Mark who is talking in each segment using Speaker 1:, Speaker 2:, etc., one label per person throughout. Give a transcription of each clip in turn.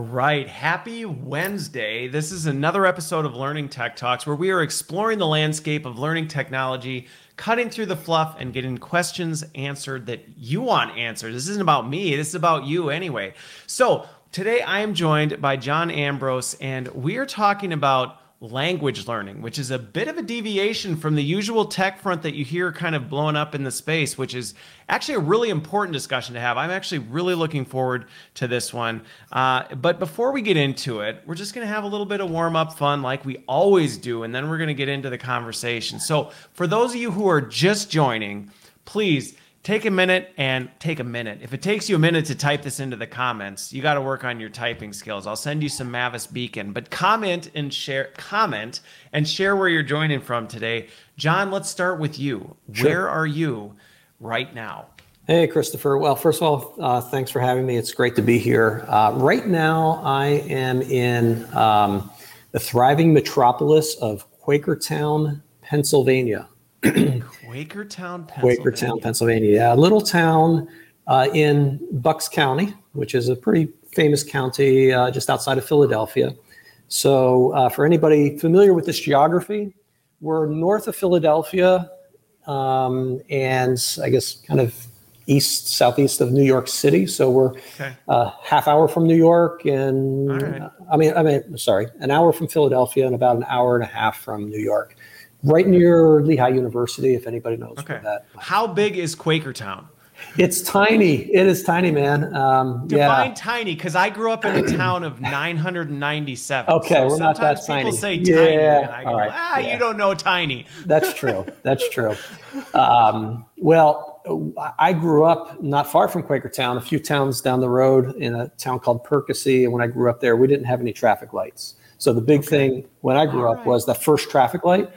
Speaker 1: All right. Happy Wednesday. This is another episode of Learning Tech Talks where we are exploring the landscape of learning technology, cutting through the fluff, and getting questions answered that you want answered. This isn't about me, this is about you anyway. So, today I am joined by John Ambrose, and we are talking about language learning, which is a bit of a deviation from the usual tech front that you hear kind of blowing up in the space, which is actually a really important discussion to have. I'm actually really looking forward to this one. Uh, but before we get into it, we're just going to have a little bit of warm up fun like we always do, and then we're going to get into the conversation. So, for those of you who are just joining, please take a minute and take a minute. If it takes you a minute to type this into the comments, you got to work on your typing skills. I'll send you some Mavis Beacon, but comment and share comment and share where you're joining from today. John, let's start with you. Sure. Where are you right now?
Speaker 2: Hey, Christopher. Well, first of all, uh, thanks for having me. It's great to be here. Uh, right now, I am in um, the thriving metropolis of Quakertown, Pennsylvania.
Speaker 1: Quakertown, Pennsylvania.
Speaker 2: Quakertown, Pennsylvania. Yeah, a little town uh, in Bucks County, which is a pretty famous county uh, just outside of Philadelphia. So, uh, for anybody familiar with this geography, we're north of Philadelphia, um, and I guess kind of east southeast of New York City. So we're okay. a half hour from New York, and right. I mean, I mean, sorry, an hour from Philadelphia, and about an hour and a half from New York right near Lehigh University, if anybody knows okay. that.
Speaker 1: How big is Quakertown?
Speaker 2: It's tiny. It is tiny, man.
Speaker 1: Um, Define yeah. tiny, because I grew up in a town of 997.
Speaker 2: Okay, so we're not that tiny.
Speaker 1: People say tiny, yeah. and I go, right. ah, yeah. you don't know tiny.
Speaker 2: That's true. That's true. Um, well, I grew up not far from Quakertown, a few towns down the road in a town called Percy. And when I grew up there, we didn't have any traffic lights. So the big okay. thing when I grew All up right. was the first traffic light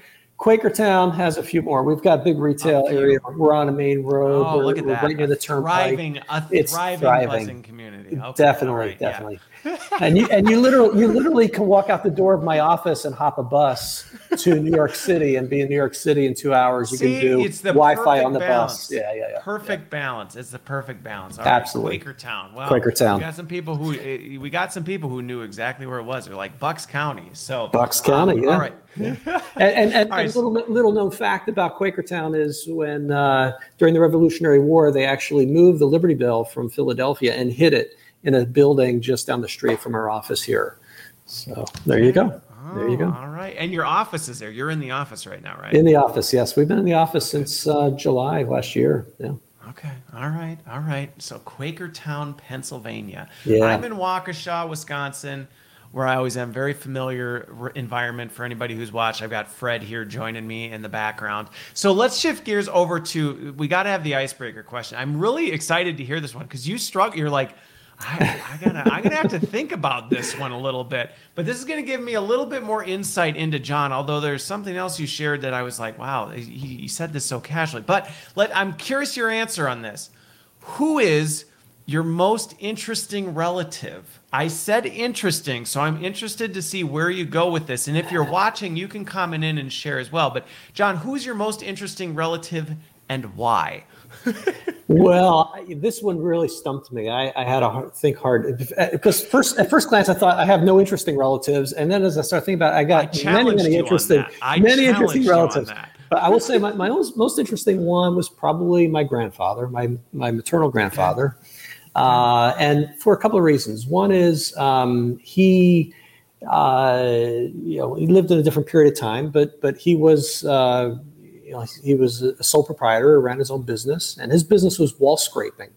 Speaker 2: Quakertown has a few more. We've got big retail oh, area. We're on a main road.
Speaker 1: Oh,
Speaker 2: we're,
Speaker 1: look at that!
Speaker 2: Right near the turnpike.
Speaker 1: Thriving, a it's thriving, thriving. community.
Speaker 2: Okay, definitely, right, definitely. Yeah. And you and you literally you literally can walk out the door of my office and hop a bus to New York City and be in New York City in two hours. You
Speaker 1: See,
Speaker 2: can do
Speaker 1: it's the
Speaker 2: Wi-Fi on the
Speaker 1: balance.
Speaker 2: bus. Yeah, yeah, yeah.
Speaker 1: Perfect yeah. balance. It's the perfect balance.
Speaker 2: All Absolutely.
Speaker 1: Right, Quakertown. Well,
Speaker 2: Quakertown.
Speaker 1: We got some people who eh, we got some people who knew exactly where it was. They're like Bucks County. So
Speaker 2: Bucks County.
Speaker 1: Um,
Speaker 2: yeah.
Speaker 1: All right.
Speaker 2: and and, and right. a little little known fact about Quakertown is when uh, during the Revolutionary War they actually moved the Liberty Bell from Philadelphia and hid it in a building just down the street from our office here. So there you go.
Speaker 1: Oh,
Speaker 2: there you go.
Speaker 1: All right. And your office is there. You're in the office right now, right?
Speaker 2: In the office, yes. We've been in the office since uh, July last year. Yeah.
Speaker 1: Okay. All right. All right. So Quakertown, Pennsylvania.
Speaker 2: Yeah.
Speaker 1: I'm in Waukesha, Wisconsin, where I always am. Very familiar environment for anybody who's watched. I've got Fred here joining me in the background. So let's shift gears over to we got to have the icebreaker question. I'm really excited to hear this one because you struck. You're like I, I, gotta, I'm gonna have to think about this one a little bit. But this is gonna give me a little bit more insight into John. Although there's something else you shared that I was like, wow, he, he said this so casually. But let, I'm curious your answer on this. Who is your most interesting relative? I said interesting, so I'm interested to see where you go with this. And if you're watching, you can comment in and share as well. But John, who's your most interesting relative and why?
Speaker 2: Well, this one really stumped me. I, I had to think hard because first at first glance I thought I have no interesting relatives, and then as I started thinking about, it, I got
Speaker 1: I
Speaker 2: many many interesting many interesting relatives. But I will say my, my most, most interesting one was probably my grandfather, my my maternal grandfather, uh, and for a couple of reasons. One is um, he. Uh, you know, he lived in a different period of time, but but he was uh, you know, he was a sole proprietor, ran his own business, and his business was wall scraping.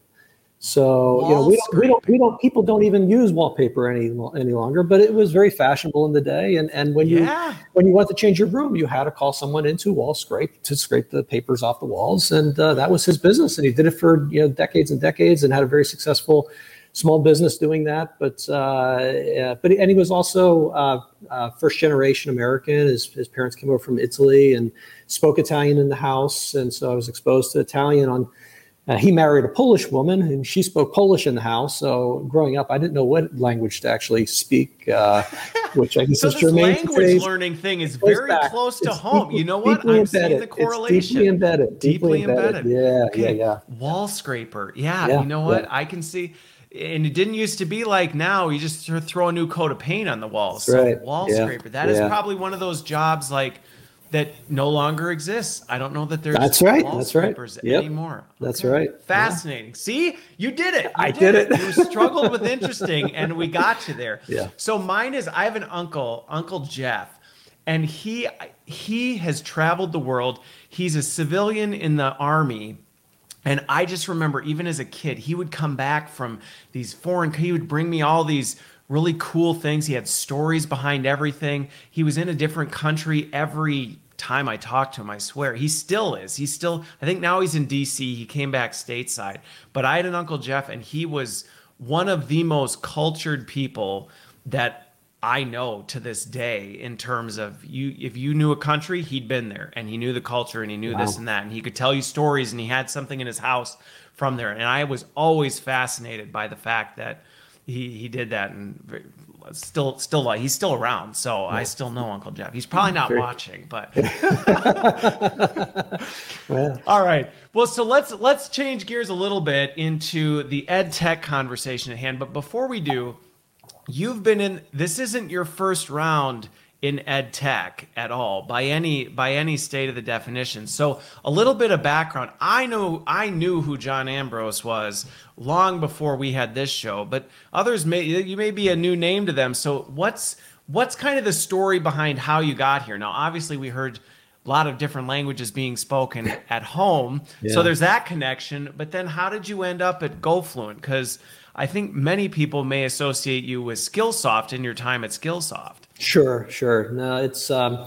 Speaker 2: So wall you know, we don't, we don't, we don't, people don't even use wallpaper any any longer. But it was very fashionable in the day, and and when yeah. you when you want to change your room, you had to call someone into wall scrape to scrape the papers off the walls, and uh, that was his business, and he did it for you know decades and decades, and had a very successful small business doing that. But uh, but and he was also uh, uh, first generation American. His his parents came over from Italy and spoke Italian in the house, and so I was exposed to Italian. On uh, he married a Polish woman, and she spoke Polish in the house. So growing up, I didn't know what language to actually speak, uh, which I guess
Speaker 1: so
Speaker 2: is germane.
Speaker 1: language learning thing is very back. close to it's home. Deeply, you know what? I'm
Speaker 2: embedded.
Speaker 1: seeing the correlation.
Speaker 2: It's deeply embedded.
Speaker 1: Deeply, deeply embedded.
Speaker 2: embedded. Yeah, okay. yeah,
Speaker 1: yeah. Wall scraper. Yeah, yeah you know what?
Speaker 2: Yeah.
Speaker 1: I can see and it didn't used to be like now you just throw a new coat of paint on the walls.
Speaker 2: so right.
Speaker 1: wall
Speaker 2: yeah.
Speaker 1: scraper. That
Speaker 2: yeah.
Speaker 1: is probably one of those jobs like that no longer exists. I don't know that there's
Speaker 2: that's right. That's right.
Speaker 1: Yep. anymore.
Speaker 2: That's right.
Speaker 1: Fascinating. Yeah. See, you did it. You
Speaker 2: I
Speaker 1: did,
Speaker 2: did it.
Speaker 1: you struggled with interesting, and we got you there.
Speaker 2: Yeah.
Speaker 1: So mine is I have an uncle, Uncle Jeff, and he he has traveled the world. He's a civilian in the army. And I just remember, even as a kid, he would come back from these foreign. He would bring me all these really cool things. He had stories behind everything. He was in a different country every time I talked to him, I swear. He still is. He's still, I think now he's in DC. He came back stateside. But I had an Uncle Jeff, and he was one of the most cultured people that I know to this day in terms of you if you knew a country, he'd been there and he knew the culture and he knew wow. this and that and he could tell you stories and he had something in his house from there. And I was always fascinated by the fact that he he did that and still still like he's still around so yeah. i still know uncle jeff he's probably not watching but well. all right well so let's let's change gears a little bit into the ed tech conversation at hand but before we do you've been in this isn't your first round in ed tech at all by any by any state of the definition. So a little bit of background. I know I knew who John Ambrose was long before we had this show, but others may you may be a new name to them. So what's what's kind of the story behind how you got here? Now obviously we heard a lot of different languages being spoken at home. Yeah. So there's that connection, but then how did you end up at GoFluent cuz I think many people may associate you with Skillsoft in your time at Skillsoft.
Speaker 2: Sure, sure. No, it's um,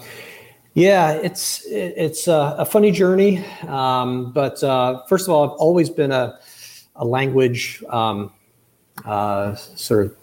Speaker 2: yeah, it's it's a, a funny journey. Um, but uh, first of all, I've always been a a language um, uh, sort of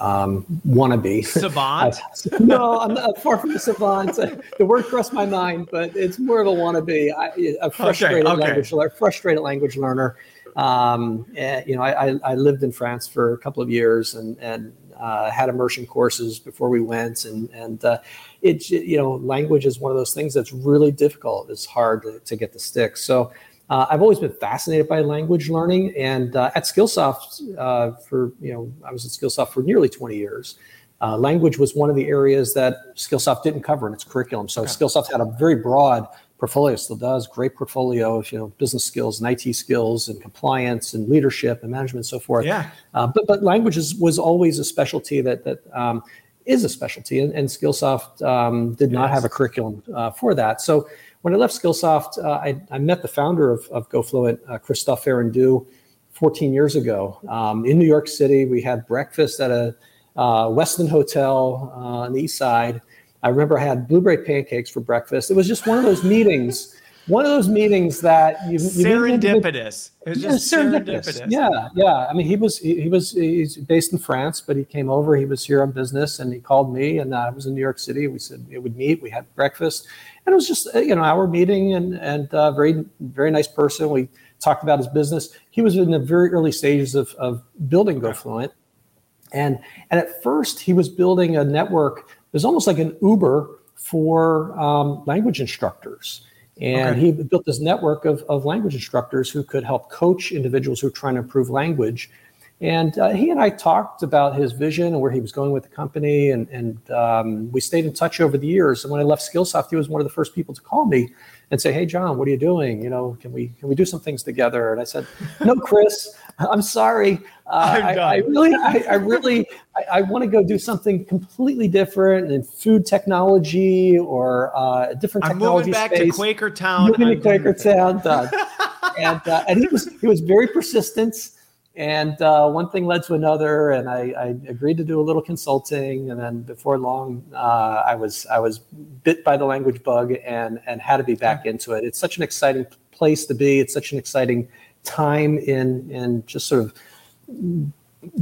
Speaker 2: um, wannabe.
Speaker 1: Savant?
Speaker 2: no, I'm not far from the savant. the word crossed my mind, but it's more of a wannabe. I, a frustrated okay, okay. language learner. Frustrated language learner. Um, and, you know, I, I, lived in France for a couple of years and and uh, had immersion courses before we went, and and uh, it you know, language is one of those things that's really difficult. It's hard to, to get the stick. So. Uh, I've always been fascinated by language learning, and uh, at Skillsoft, uh, for you know, I was at Skillsoft for nearly 20 years. Uh, language was one of the areas that Skillsoft didn't cover in its curriculum. So okay. Skillsoft had a very broad portfolio, still does great portfolio of you know business skills and IT skills and compliance and leadership and management and so forth.
Speaker 1: Yeah.
Speaker 2: Uh, but but languages was always a specialty that that um, is a specialty, and, and Skillsoft um, did not have a curriculum uh, for that. So when I left Skillsoft, uh, I, I, met the founder of, of GoFluent, uh, Christophe Ferrandou, 14 years ago um, in New York City. We had breakfast at a uh, Westin Hotel uh, on the east side. I remember I had blueberry pancakes for breakfast. It was just one of those meetings, one of those meetings that you, you
Speaker 1: serendipitous. It was just serendipitous. serendipitous.
Speaker 2: Yeah, yeah. I mean, he was he, he, was he's based in France, but he came over. He was here on business, and he called me, and I was in New York City. We said we would meet. We had breakfast, and it was just you know our meeting, and and uh, very very nice person. We talked about his business. He was in the very early stages of of building GoFluent. And, and at first, he was building a network. It was almost like an Uber for um, language instructors. And okay. he built this network of, of language instructors who could help coach individuals who are trying to improve language. And uh, he and I talked about his vision and where he was going with the company. And, and um, we stayed in touch over the years. And when I left Skillsoft, he was one of the first people to call me and say, "Hey, John, what are you doing? You know, can we can we do some things together?" And I said, "No, Chris, I'm sorry. Uh, I, I, really, I, I really, I, I want to go do something completely different in food technology or uh, a different
Speaker 1: I'm
Speaker 2: technology
Speaker 1: moving back
Speaker 2: space.
Speaker 1: to Quakertown.
Speaker 2: Moving to Quakertown, done. and uh, and he was he was very persistent. And uh, one thing led to another, and I, I, agreed to do a little consulting. And then before long, uh, I was I was bit by the language bug and and had to be back into it. It's such an exciting place to be. It's such an exciting time in in just sort of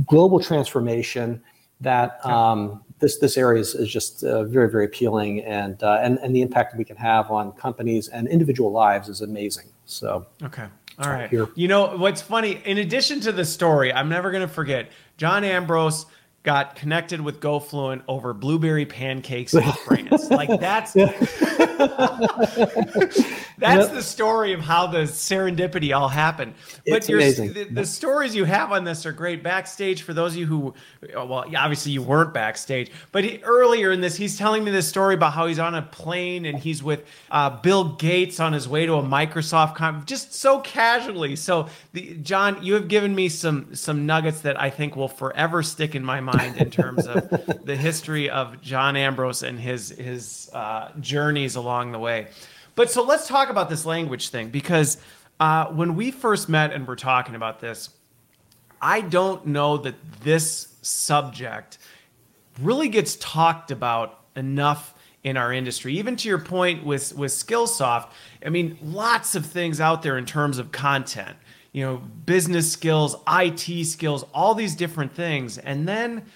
Speaker 2: global transformation that um, this this area is, is just uh, very very appealing and uh, and and the impact we can have on companies and individual lives is amazing. So
Speaker 1: okay. All right. Here. You know what's funny? In addition to the story, I'm never going to forget. John Ambrose got connected with GoFluent over blueberry pancakes in France. like that's that's the story of how the serendipity all happened. But
Speaker 2: it's amazing.
Speaker 1: The, the, stories you have on this are great. Backstage, for those of you who, well, obviously you weren't backstage, but he, earlier in this, he's telling me this story about how he's on a plane and he's with uh, Bill Gates on his way to a Microsoft conference, just so casually. So, the, John, you have given me some some nuggets that I think will forever stick in my mind in terms of the history of John Ambrose and his his uh, journeys along the way. But so let's talk about this language thing because uh, when we first met and we're talking about this, I don't know that this subject really gets talked about enough in our industry. Even to your point with with Skillsoft, I mean, lots of things out there in terms of content. You know, business skills, IT skills, all these different things, and then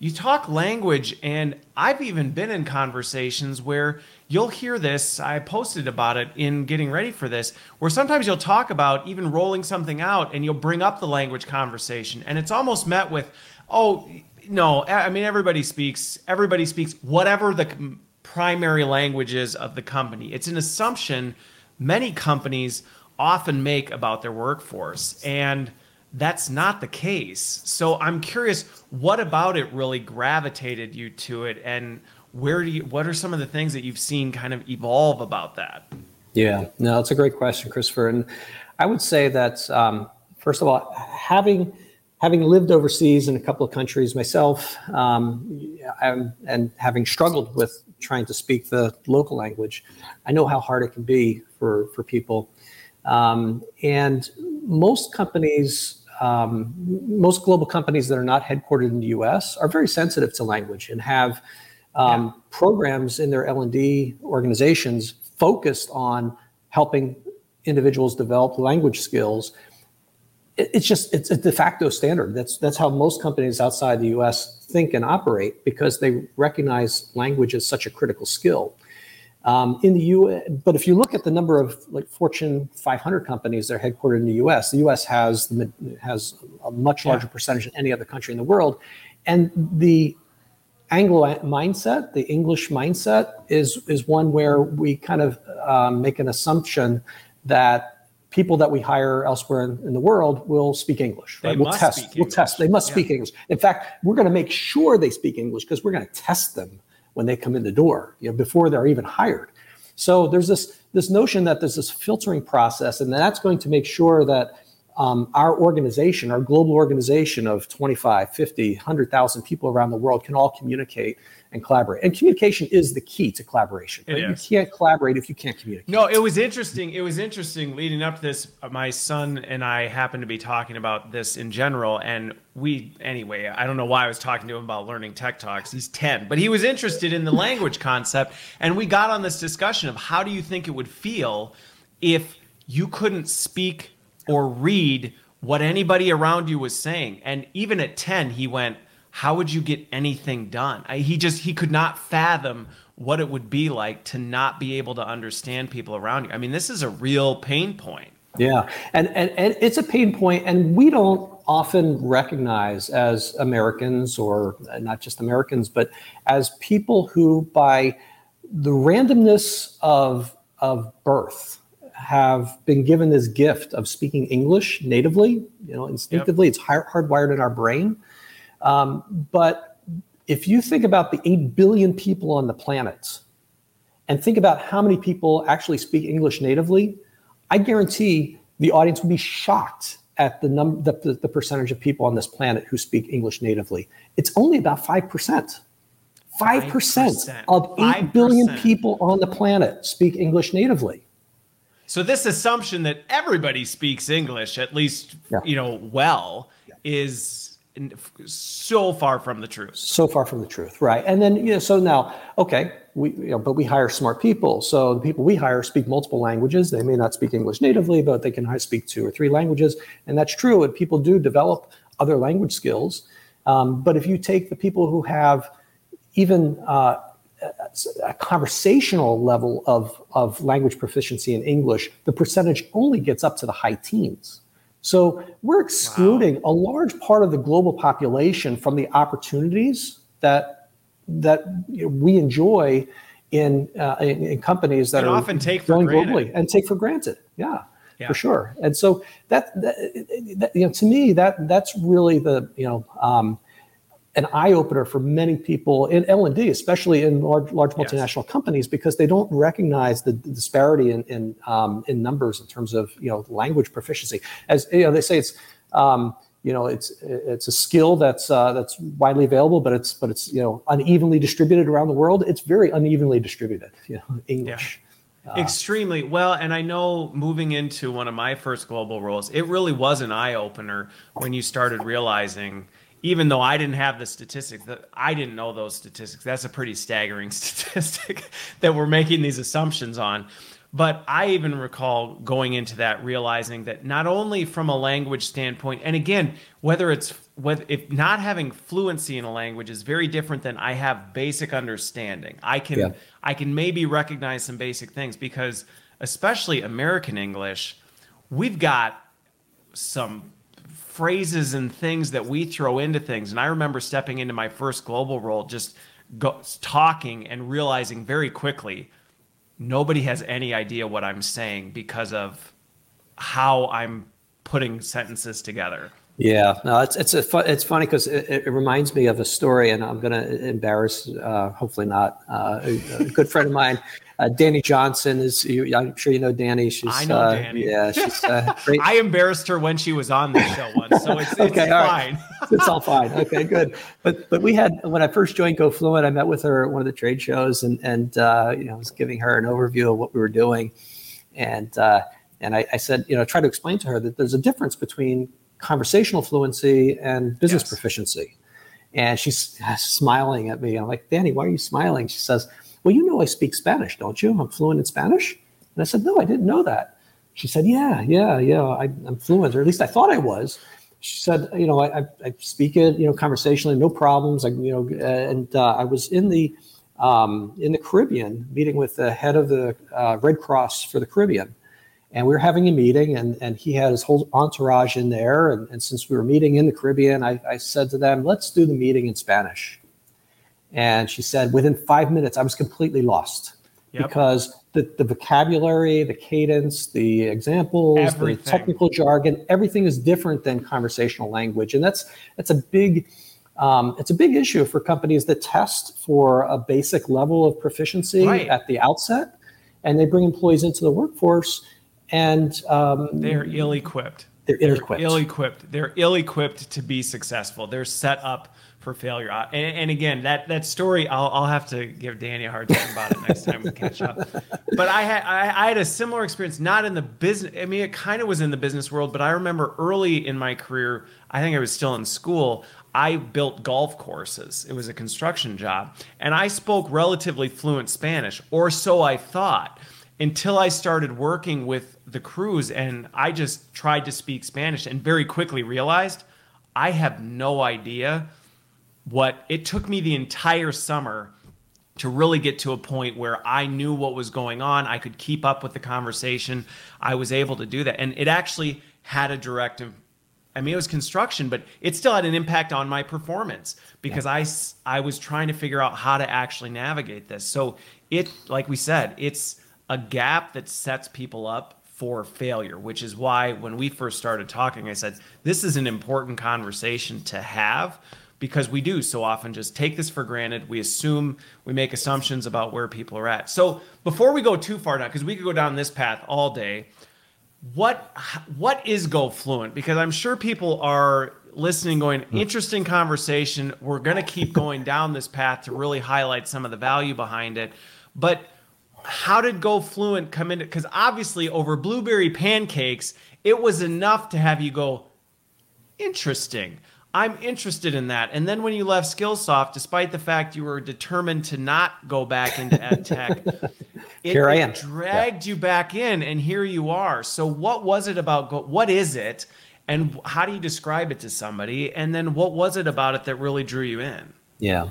Speaker 1: you talk language, and I've even been in conversations where you'll hear this. I posted about it in getting ready for this, where sometimes you'll talk about even rolling something out and you'll bring up the language conversation, and it's almost met with, oh, no, I mean, everybody speaks, everybody speaks whatever the primary language is of the company. It's an assumption many companies often make about their workforce. And that's not the case. So I'm curious, what about it really gravitated you to it, and where do you? What are some of the things that you've seen kind of evolve about that?
Speaker 2: Yeah, no, that's a great question, Christopher. And I would say that um, first of all, having having lived overseas in a couple of countries myself, um, and, having struggled with trying to speak the local language, I know how hard it can be for for people. Um, and most companies um, most global companies that are not headquartered in the U.S. are very sensitive to language and have um, yeah. programs in their L&D organizations focused on helping individuals develop language skills. It, it's just it's a de facto standard. That's that's how most companies outside the U.S. think and operate because they recognize language as such a critical skill. Um, in the U, but if you look at the number of like Fortune 500 companies that are headquartered in the U.S., the U.S. has the, has a much larger yeah. percentage than any other country in the world, and the Anglo mindset, the English mindset, is is one where we kind of um, make an assumption that people that we hire elsewhere in, in the world will speak English.
Speaker 1: Right?
Speaker 2: We'll test.
Speaker 1: We'll
Speaker 2: test. They must yeah. speak English. In fact, we're going to make sure they speak English because we're going to test them when they come in the door, you know, before they're even hired. So there's this this notion that there's this filtering process, and that's going to make sure that um, our organization, our global organization of 25, 50, 100,000 people around the world can all communicate and collaborate. And communication is the key to collaboration. Right? You can't collaborate if you can't communicate.
Speaker 1: No, it was interesting. It was interesting leading up to this. Uh, my son and I happened to be talking about this in general. And we, anyway, I don't know why I was talking to him about learning tech talks. He's 10, but he was interested in the language concept. And we got on this discussion of how do you think it would feel if you couldn't speak or read what anybody around you was saying. And even at 10, he went, how would you get anything done? I, he just he could not fathom what it would be like to not be able to understand people around you. I mean, this is a real pain point.
Speaker 2: Yeah, and and, and it's a pain point, and we don't often recognize as Americans, or not just Americans, but as people who, by the randomness of of birth, have been given this gift of speaking English natively. You know, instinctively, yep. it's hard, hardwired in our brain. Um, but if you think about the 8 billion people on the planet and think about how many people actually speak English natively, I guarantee the audience would be shocked at the number the, the percentage of people on this planet who speak English natively. It's only about 5%. 5%, 5%. of 8 5%. billion people on the planet speak English natively.
Speaker 1: So this assumption that everybody speaks English at least yeah. you know well yeah. is so far from the truth.
Speaker 2: So far from the truth, right? And then you know, so now, okay, we you know, but we hire smart people. So the people we hire speak multiple languages. They may not speak English natively, but they can speak two or three languages, and that's true. And people do develop other language skills. Um, but if you take the people who have even uh, a conversational level of, of language proficiency in English, the percentage only gets up to the high teens. So we're excluding wow. a large part of the global population from the opportunities that that we enjoy in, uh, in, in companies that
Speaker 1: and
Speaker 2: are
Speaker 1: often take going globally
Speaker 2: and take for granted. Yeah, yeah, for sure. And so that, that, that, you know to me that that's really the you know um, an eye opener for many people in L and D, especially in large large multinational yes. companies, because they don't recognize the, the disparity in in, um, in numbers in terms of you know language proficiency. As you know, they say it's um, you know it's it's a skill that's uh, that's widely available, but it's but it's you know unevenly distributed around the world. It's very unevenly distributed. You know, English.
Speaker 1: Yeah. Uh, Extremely well, and I know moving into one of my first global roles, it really was an eye opener when you started realizing even though I didn't have the statistics, that I didn't know those statistics. That's a pretty staggering statistic that we're making these assumptions on. But I even recall going into that realizing that not only from a language standpoint, and again, whether it's whether if not having fluency in a language is very different than I have basic understanding. I can yeah. I can maybe recognize some basic things because especially American English, we've got some phrases and things that we throw into things. And I remember stepping into my first global role, just go, talking and realizing very quickly nobody has any idea what I'm saying because of how I'm putting sentences together.
Speaker 2: Yeah, no, it's it's fu- it's funny because it, it, reminds me of a story, and I'm going to embarrass, uh, hopefully not, uh, a, a, good friend of mine, uh, Dani Johnson is. You, I'm sure you know Dani.
Speaker 1: She's I know uh, Dani. Yeah, she's uh, great. I embarrassed her when she was on the show once, so it's, it's okay, fine. Right.
Speaker 2: it's all fine. Okay, good. But but we had when I first joined GoFluent, I met with her at one of the trade shows, and and uh, you know I was giving her an overview of what we were doing, and and I, I said you know try to explain to her that there's a difference between conversational fluency and business yes. proficiency. And she's smiling at me. I'm like, Dani, why are you smiling? She says, Well, you know I speak Spanish, don't you? I'm fluent in Spanish. And I said, No, I didn't know that. She said, Yeah, yeah, yeah, I, am fluent, or at least I thought I was. She said, You know, I, I speak it, you know, conversationally, no problems. I, you know, and uh, I was in the um, in the Caribbean meeting with the head of the uh, Red Cross for the Caribbean and we were having a meeting and, and he had his whole entourage in there and, and since we were meeting in the caribbean I, I said to them let's do the meeting in spanish and she said within five minutes i was completely lost yep. because the, the vocabulary the cadence the examples everything. the technical jargon everything is different than conversational language and that's that's a big um, it's a big issue for companies that test for a basic level of proficiency right. at the outset and they bring employees into the workforce and um,
Speaker 1: they're ill-equipped.
Speaker 2: They're ill-equipped.
Speaker 1: They're ill-equipped. They're ill-equipped to be successful. They're set up for failure. And, and, again, that that story, I'll, I'll have to give Dani a hard time about it next time we catch up. But I had I, I, had a similar experience, not in the business. I mean, it kind of was in the business world, but I remember early in my career, I think I was still in school. I built golf courses. It was a construction job, and I spoke relatively fluent Spanish, or so I thought until I started working with the crews and I just tried to speak Spanish and very quickly realized I have no idea what it took me the entire summer to really get to a point where I knew what was going on. I could keep up with the conversation. I was able to do that. And it actually had a direct I mean, it was construction, but it still had an impact on my performance because yeah. I, I was trying to figure out how to actually navigate this. So it, like we said, it's a gap that sets people up for failure, which is why when we first started talking, I said, this is an important conversation to have because we do so often just take this for granted. We assume, we make assumptions about where people are at. So before we go too far now, because we could go down this path all day, what what is GoFluent? Because I'm sure people are listening, going, hmm. interesting conversation. We're going to keep going down this path to really highlight some of the value behind it. But how did GoFluent come in? Because obviously, over blueberry pancakes, it was enough to have you go, interesting. I'm interested in that. And then when you left Skillsoft, despite the fact you were determined to not go back into ed tech, it,
Speaker 2: here I am.
Speaker 1: dragged yeah. you back in, and here you are. So, what was it about? Go- what is it? And how do you describe it to somebody? And then, what was it about it that really drew you in?
Speaker 2: Yeah.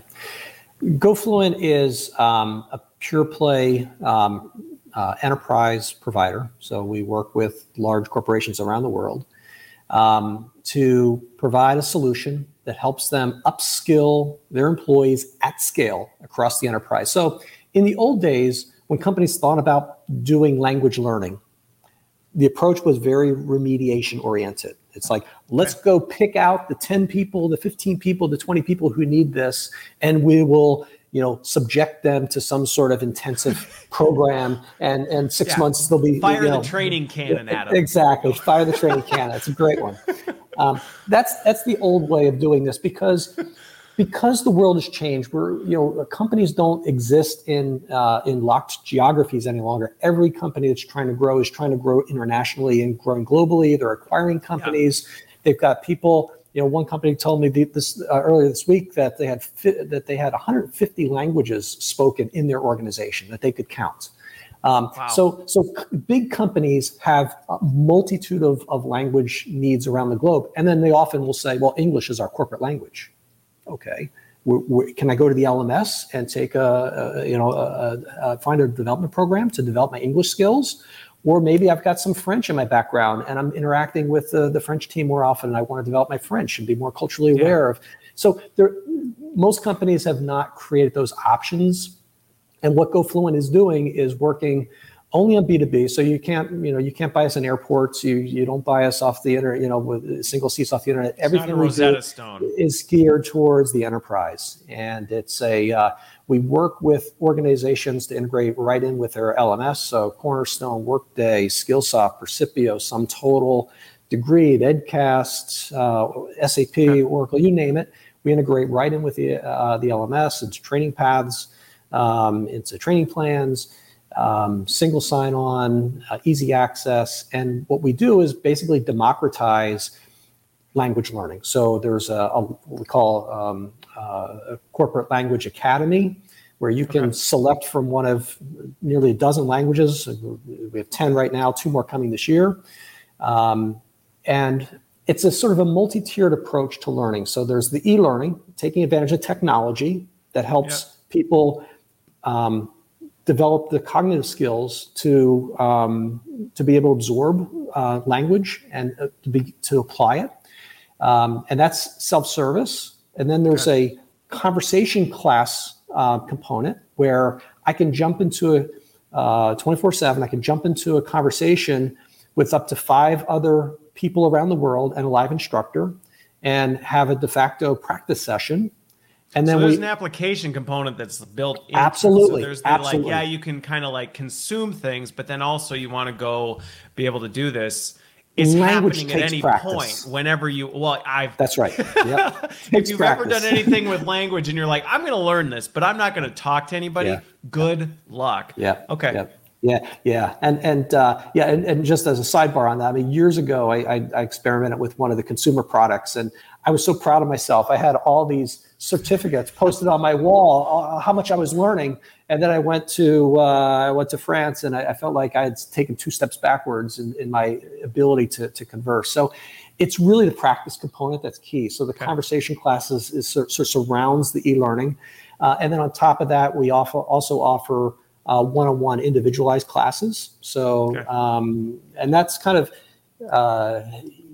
Speaker 2: GoFluent is um, a pure play um, uh, enterprise provider. So we work with large corporations around the world um, to provide a solution that helps them upskill their employees at scale across the enterprise. So In the old days, when companies thought about doing language learning, the approach was very remediation oriented. It's like, let's go pick out the 10 people, the 15 people, the 20 people who need this, and we will, you know, subject them to some sort of intensive program. And and six yeah. months they'll be
Speaker 1: fire
Speaker 2: you
Speaker 1: know, the training cannon at them.
Speaker 2: Exactly, fire the training cannon. It's a great one. Um, that's that's the old way of doing this because because the world has changed, we're you know companies don't exist in uh, in locked geographies any longer. Every company that's trying to grow is trying to grow internationally and growing globally. They're acquiring companies. Yeah. They've got people. You know, one company told me this uh, earlier this week that they had fi- that they had 150 languages spoken in their organization that they could count. Um, wow. So, so big companies have a multitude of, of language needs around the globe, and then they often will say, "Well, English is our corporate language." okay, we're, we're, can I go to the LMS and take a, a you know a, a, find a development program to develop my English skills? Or maybe I've got some French in my background and I'm interacting with the, the French team more often and I want to develop my French and be more culturally aware yeah. of. So there, most companies have not created those options. And what GoFluent is doing is working only on B2B. So you can't, you know, you can't buy us in airports. You you don't buy us off the internet, you know, with single seats off the internet.
Speaker 1: It's Everything we do Stone.
Speaker 2: is geared towards the enterprise. And it's a uh, we work with organizations to integrate right in with their LMS. So Cornerstone, Workday, Skillsoft, Percipio, SumTotal, Degreed, Edcast, uh, SAP, okay. Oracle, you name it. We integrate right in with the uh, the LMS. It's training paths. Um, it's training plans um, single sign on, uh, easy access. And what we do is basically democratize language learning. So there's a, a what we call um, uh, a corporate language academy where you can okay. select from one of nearly a dozen languages. We have 10 right now, two more coming this year. Um, and it's a sort of a multi tiered approach to learning. So there's the e learning, taking advantage of technology that helps people um, develop the cognitive skills to um, to be able to absorb uh, language and uh, to be to apply it. Um, and that's self-service. And then there's a conversation class uh, component where I can jump into a uh, 24/7. I can jump into a conversation with up to five other people around the world and a live instructor, and have a de facto practice session
Speaker 1: and then so there's we, an application component that's built
Speaker 2: in. Absolutely.
Speaker 1: So
Speaker 2: there's the, absolutely.
Speaker 1: like, yeah, you can kind of like consume things, but then also you want to go be able to do this. It's Language happening at any practice. point whenever you well I've
Speaker 2: That's right. Yep.
Speaker 1: if you've practice. ever done anything with language and you're like, I'm gonna learn this, but I'm not gonna talk to anybody, yeah. good luck.
Speaker 2: Yeah.
Speaker 1: Okay.
Speaker 2: Yep. Yeah, yeah, and and uh, yeah, and, and just as a sidebar on that, I mean, years ago, I, I, I experimented with one of the consumer products, and I was so proud of myself. I had all these certificates posted on my wall, uh, how much I was learning. And then I went to uh, I went to France, and I, I, felt like I had taken two steps backwards in, in my ability to, to converse. So it's really the practice component that's key. So the okay. conversation classes is, sort of surrounds the e-learning, uh, and then on top of that, we offer also offer uh, one-on-one individualized classes. So okay. um, and that's kind of uh,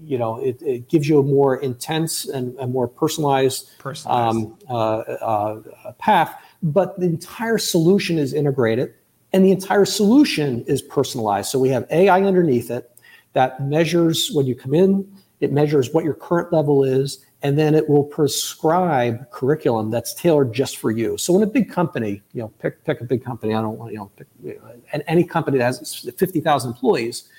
Speaker 2: you know, it, it, gives you a more intense and a more personalized, personalized. Um, uh, uh, path. But the entire solution is integrated, and the entire solution is personalized. So we have AI underneath it that measures when you come in. It measures what your current level is, and then it will prescribe curriculum that's tailored just for you. So in a big company, you know, pick pick a big company. I don't want you know, pick, and any company that has fifty thousand employees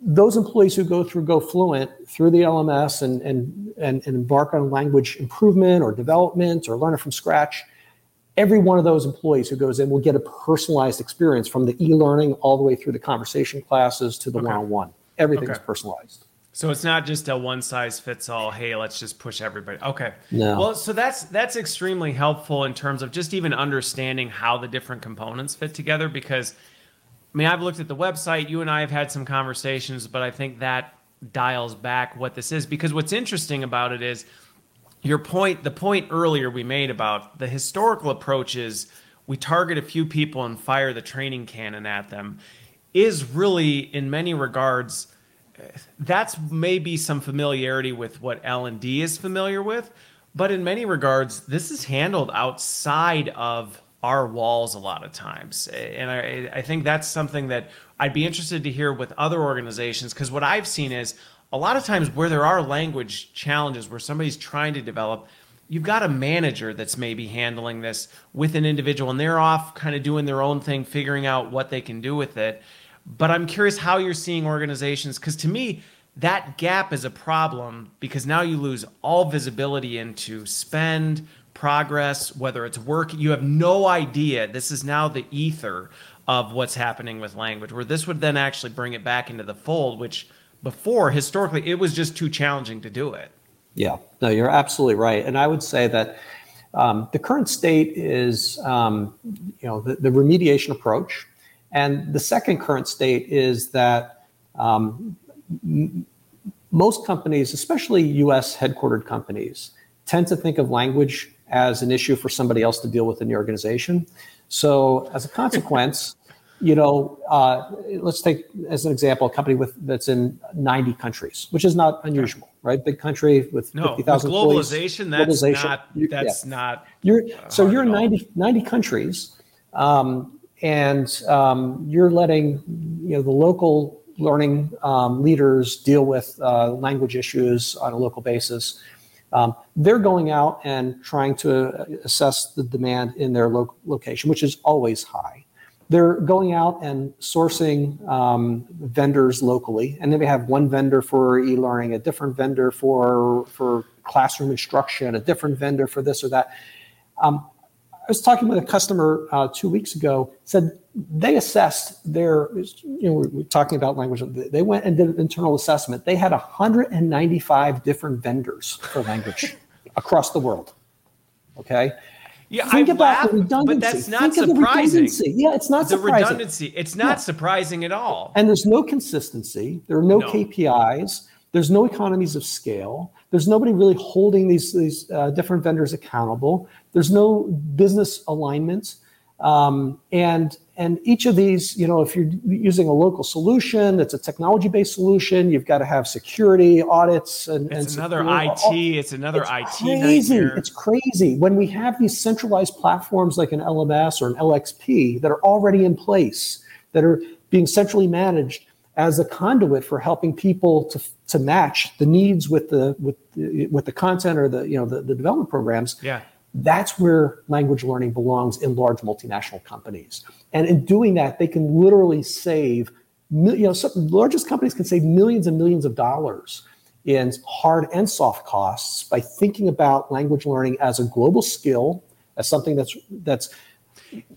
Speaker 2: those employees who go through GoFluent through the LMS and, and, and, and embark on language improvement or development or learn it from scratch, every one of those employees who goes in will get a personalized experience from the e-learning all the way through the conversation classes to the okay. one-on-one. Everything's okay. personalized.
Speaker 1: So it's not just a one size fits all. Hey, let's just push everybody. Okay.
Speaker 2: No.
Speaker 1: Well, so that's that's extremely helpful in terms of just even understanding how the different components fit together because I mean, I've looked at the website. You and I have had some conversations, but I think that dials back what this is because what's interesting about it is your point, the point earlier we made about the historical approach is we target a few people and fire the training cannon at them is really, in many regards, that's maybe some familiarity with what L&D is familiar with, but in many regards, this is handled outside of our walls a lot of times. And I, I think that's something that I'd be interested to hear with other organizations because what I've seen is a lot of times where there are language challenges where somebody's trying to develop, you've got a manager that's maybe handling this with an individual and they're off kind of doing their own thing, figuring out what they can do with it. But I'm curious how you're seeing organizations because to me, that gap is a problem because now you lose all visibility into spend, progress, whether it's work. You have no idea. This is now the ether of what's happening with language, where this would then actually bring it back into the fold, which before historically it was just too challenging to do it.
Speaker 2: Yeah, no, you're absolutely right. And I would say that um, the current state is, um, you know, the, the, remediation approach. And the second current state is that um, m- most companies, especially US headquartered companies, tend to think of language as an issue for somebody else to deal with in the organization. So, as a consequence, you know, uh, let's take as an example a company with that's in 90 countries, which is not unusual, right? Big country with
Speaker 1: no, 50,000 globalization, that's globalization, not that's yeah. not.
Speaker 2: You're so you're in 90, 90 countries, um, and um, you're letting you know the local learning um, leaders deal with uh, language issues on a local basis. Um, they're going out and trying to assess the demand in their lo- location, which is always high. They're going out and sourcing um, vendors locally, and then we have one vendor for e-learning, a different vendor for for classroom instruction, a different vendor for this or that. Um, I was talking with a customer uh, two weeks ago. Said they assessed their, you know, we're talking about language. They went and did an internal assessment. They had 195 different vendors for language across the world. Okay.
Speaker 1: Yeah, Think I about laugh, the redundancy. but that's not Think surprising.
Speaker 2: Yeah, it's not
Speaker 1: the
Speaker 2: surprising.
Speaker 1: redundancy. It's not yeah. surprising at all.
Speaker 2: And there's no consistency. There are no, no. KPIs. There's no economies of scale. There's nobody really holding these these uh, different vendors accountable. There's no business alignment. Um, and and each of these, you know, if you're using a local solution, it's a technology-based solution. You've got to have security audits and
Speaker 1: it's
Speaker 2: and
Speaker 1: another IT. All, it's another
Speaker 2: it's
Speaker 1: IT.
Speaker 2: Crazy. Nightmare. It's crazy when we have these centralized platforms like an LMS or an LXP that are already in place that are being centrally managed as a conduit for helping people to, to match the needs with the with the, with the content or the you know the, the development programs.
Speaker 1: Yeah
Speaker 2: that's where language learning belongs in large multinational companies. And in doing that, they can literally save, you know, some, largest companies can save millions and millions of dollars in hard and soft costs by thinking about language learning as a global skill, as something that's that's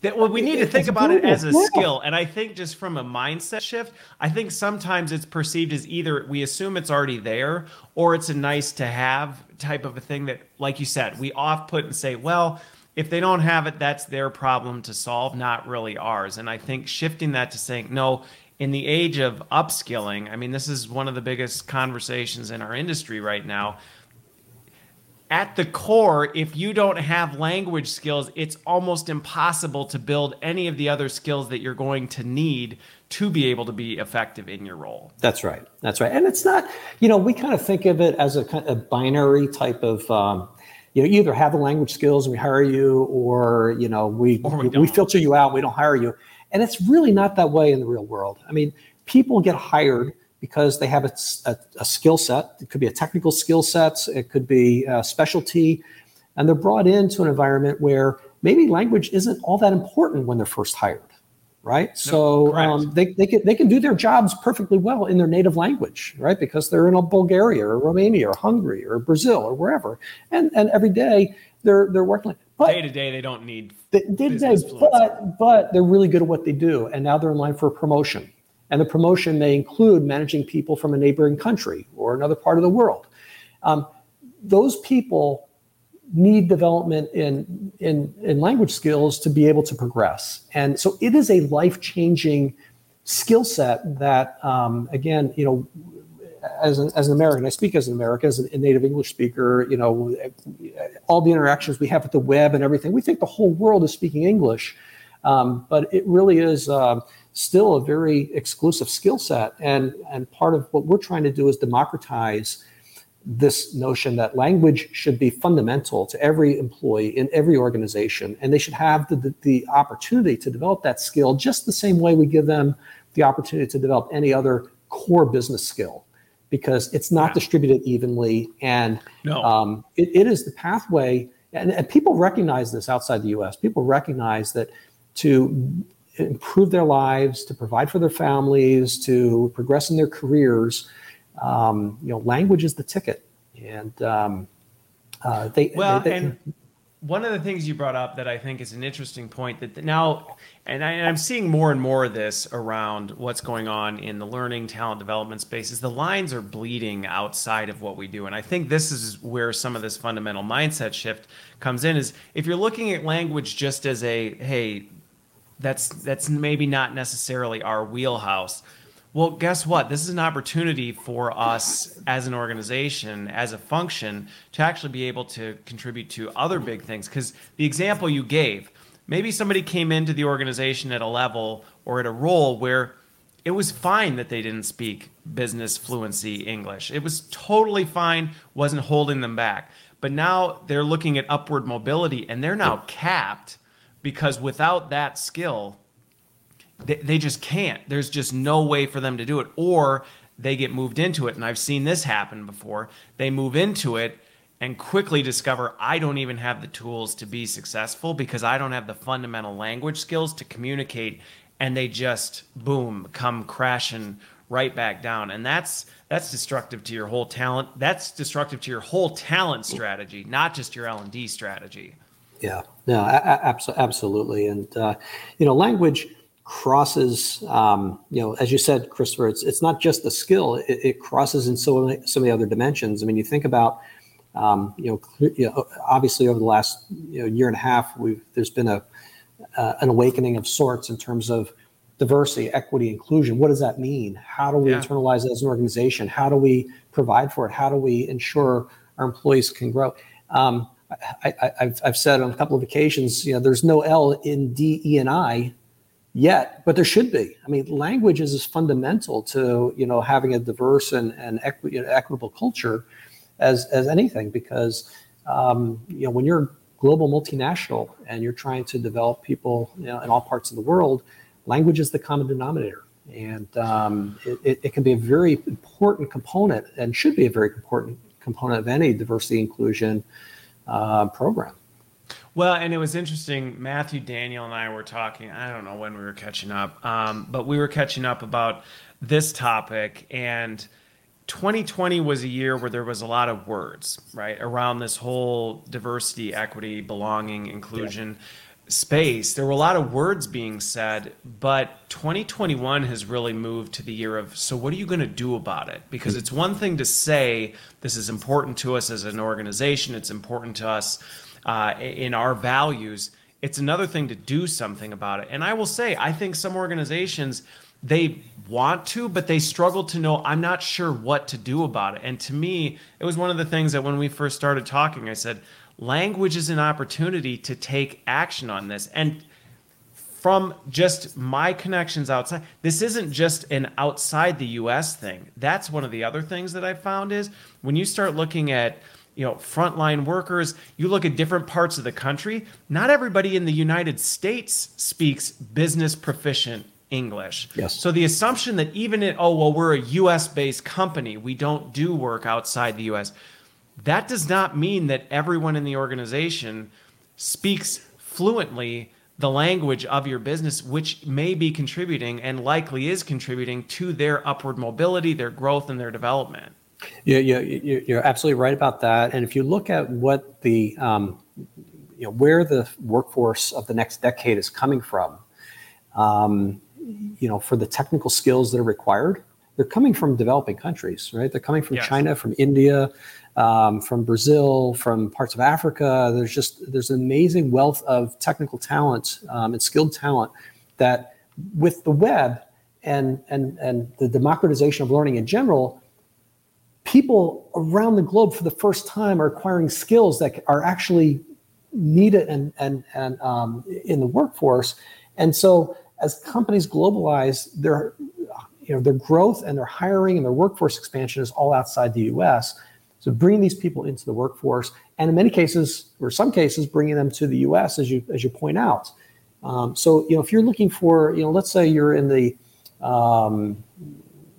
Speaker 1: that well we need to think about it as a skill and i think just from a mindset shift i think sometimes it's perceived as either we assume it's already there or it's a nice to have type of a thing that like you said we off put and say well if they don't have it that's their problem to solve not really ours. And i think shifting that to saying no in the age of upskilling i mean this is one of the biggest conversations in our industry right now at the core, if you don't have language skills, it's almost impossible to build any of the other skills that you're going to need to be able to be effective in your role.
Speaker 2: That's right. That's right. And it's not, you know, we kind of think of it as a, kind of binary type of, um, you know, either have the language skills and we hire you, or you know, we we, we filter you out, we don't hire you, and it's really not that way in the real world. I mean, people get hired because they have a, a, a skill set. It could be a technical skill set, it could be a specialty, and they're brought into an environment where maybe language isn't all that important when they're first hired, right? No, so um, they, they, can, they can do their jobs perfectly well in their native language, right? Because they're in a Bulgaria or Romania or Hungary or Brazil or wherever. And, and every day they're, they're working.
Speaker 1: But day to day, they don't need
Speaker 2: day to day, but, but they're really good at what they do. And now they're in line for a promotion and the promotion may include managing people from a neighboring country or another part of the world. Um, those people need development in, in, in language skills to be able to progress. And so it is a life changing skill set that, um, again, you know, as an, as an American, I speak as an American, as a native English speaker, you know, all the interactions we have with the web and everything, we think the whole world is speaking English. Um, but it really is. Uh, still a very exclusive skill set. And, and part of what we're trying to do is democratize this notion that language should be fundamental to every employee in every organization, and they should have the, the, the, opportunity to develop that skill just the same way we give them the opportunity to develop any other core business skill, because it's not yeah. distributed evenly, and no. um, it, it is the pathway. And, and people recognize this outside the U.S. People recognize that to improve their lives, to provide for their families, to progress in their careers um, you know, language is the ticket, and um, uh, they
Speaker 1: well,
Speaker 2: they, they,
Speaker 1: and one of the things you brought up that I think is an interesting point that now, and, I, am seeing more and more of this around what's going on in the learning talent development space is the lines are bleeding outside of what we do, and I think this is where some of this fundamental mindset shift comes in. Is if you're looking at language just as a hey, that's that's maybe not necessarily our wheelhouse well, guess what? This is an opportunity for us as an organization, as a function, to actually be able to contribute to other big things. Because the example you gave, maybe somebody came into the organization at a level or at a role where it was fine that they didn't speak business fluency English. It was totally fine, wasn't holding them back. But now they're looking at upward mobility and they're now capped because without that skill, they, they just can't. There's just no way for them to do it. Or they get moved into it. And I've seen this happen before. They move into it and quickly discover I don't even have the tools to be successful because I don't have the fundamental language skills to communicate. And they just, boom, come crashing right back down. And that's that's destructive to your whole talent. That's destructive to your whole talent strategy, not just your L and D strategy.
Speaker 2: Yeah, no, absolutely. And uh, you know, language crosses, um, you know, as you said, Christopher, it's, it's not just the skill, it, it crosses in so many, so many other dimensions. I mean, you think about, um, you, know, you know, obviously over the last you know, year and a half, we've, there's been a, uh, an awakening of sorts in terms of diversity, equity, inclusion. What does that mean? How do we yeah. internalize it as an organization? How do we provide for it? How do we ensure our employees can grow? Um, I, have said on a couple of occasions, you know, there's no L in D, E, and I yet, but there should be. I mean, language is as fundamental to you know having a diverse and, and equi- equitable culture as as anything because um, you know when you're global multinational and you're trying to develop people you know, in all parts of the world, language is the common denominator. And um, it, it can be a very important component and should be a very important component of any diversity inclusion uh, program.
Speaker 1: Well, and it was interesting. Matthew, Daniel, and I were talking. I don't know when we were catching up, um, but we were catching up about this topic. And 2020 was a year where there was a lot of words, right, around this whole diversity, equity, belonging, inclusion. Yeah. Space. There were a lot of words being said, but 2021 has really moved to the year of so, what are you going to do about it? Because it's one thing to say this is important to us as an organization, it's important to us uh, in our values. It's another thing to do something about it. And I will say, I think some organizations they want to, but they struggle to know, I'm not sure what to do about it. And to me, it was one of the things that when we first started talking, I said, language is an opportunity to take action on this. And from just my connections outside, this isn't just an outside the US thing. That's one of the other things that I found is when you start looking at you know frontline workers you look at different parts of the country not everybody in the united states speaks business proficient english
Speaker 2: yes
Speaker 1: so the assumption that even in oh well we're a us based company we don't do work outside the us that does not mean that everyone in the organization speaks fluently the language of your business, which may be contributing and likely is contributing to their upward mobility, their growth, and their development.
Speaker 2: Yeah, yeah, you're absolutely right about that. And if you look at what the, um, you know, where the workforce of the next decade is coming from, um, you know, for the technical skills that are required, they're coming from developing countries, right? They're coming from yes. China, from India, um, from Brazil, from parts of Africa. There's just there's an amazing wealth of technical talent um, and skilled talent that, with the web and and and the democratization of learning in general, people around the globe for the first time are acquiring skills that are actually needed and and and um, in the workforce. And so, as companies globalize, their you know their growth and their hiring and their workforce expansion is all outside the U.S. So bringing these people into the workforce, and in many cases, or some cases, bringing them to the U.S. as you as you point out. Um, so you know, if you're looking for, you know, let's say you're in the, um,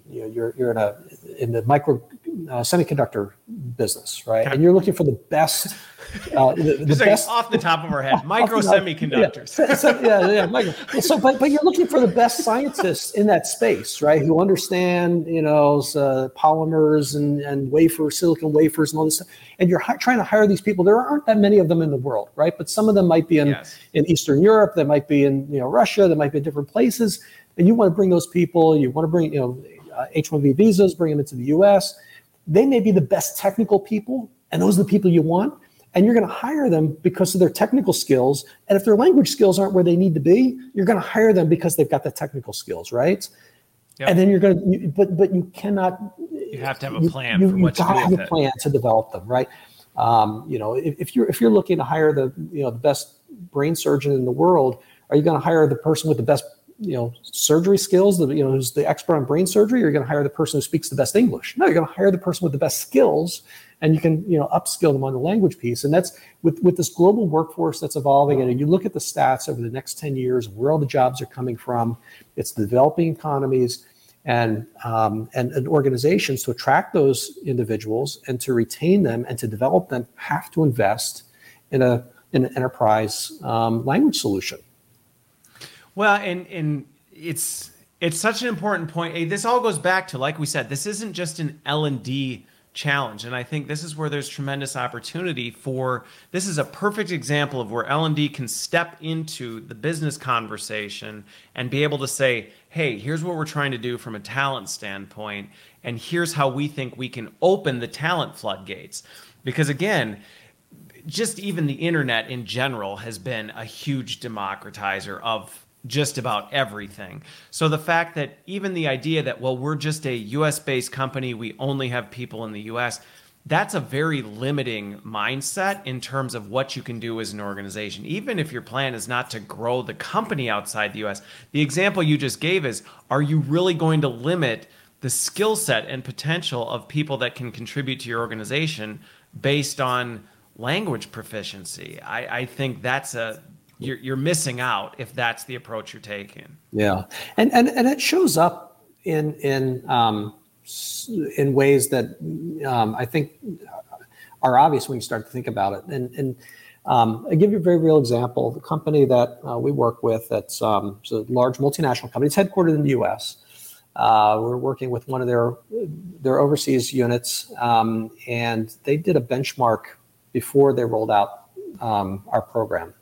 Speaker 2: you know, you're you're in a in the micro uh, semiconductor business, right? And you're looking for the best
Speaker 1: uh, the, the best off the top of our head, micro semiconductors.
Speaker 2: Yeah, so, yeah, yeah, micro. So, but but you're looking for the best scientists in that space, right? Who understand, you know, uh, polymers and and wafer, silicon wafers, and all this stuff. And you're hi- trying to hire these people. There aren't that many of them in the world, right? But some of them might be in yes. in Eastern Europe. They might be in you know Russia. They might be in different places. And you want to bring those people. You want to bring you know uh, H-1B visas, bring them into the U.S. They may be the best technical people, and those are the people you want and you're going to hire them because of their technical skills. And if their language skills aren't where they need to be, you're going to hire them because they've got the technical skills, right? Yep. And then you're going to, but but you cannot.
Speaker 1: You have to have a plan. You, you, you got to
Speaker 2: have a plan to develop them, right? Um, you know, if, if, you're if you're looking to hire the you know the best brain surgeon in the world, are you going to hire the person with the best you know surgery skills the you know who's the expert on brain surgery you're going to hire the person who speaks the best english. No you're going to hire the person with the best skills and you can you know upskill them on the language piece. And that's with with this global workforce that's evolving and you look at the stats over the next 10 years where all the jobs are coming from it's the developing economies and, um, and and organizations to attract those individuals and to retain them and to develop them have to invest in a in an enterprise um, language solution
Speaker 1: well and and it's it's such an important point. This all goes back to like we said this isn't just an l&d challenge. And i think this is where there's tremendous opportunity for this is a perfect example of where l&d can step into the business conversation and be able to say hey here's what we're trying to do from a talent standpoint and here's how we think we can open the talent floodgates. Because again just even the internet in general has been a huge democratizer of just about everything. So the fact that even the idea that, well, we're just a US based company, we only have people in the US, that's a very limiting mindset in terms of what you can do as an organization. Even if your plan is not to grow the company outside the US, the example you just gave is are you really going to limit the skill set and potential of people that can contribute to your organization based on language proficiency? I, I think that's a you're you're missing out if that's the approach you're taking.
Speaker 2: Yeah, and and and it shows up in in um, in ways that um, I think are obvious when you start to think about it. And and um, I give you a very real example. The company that uh, we work with, that's um, a large multinational company. It's headquartered in the U.S. Uh, we're working with one of their their overseas units, um, and they did a benchmark before they rolled out um, our program.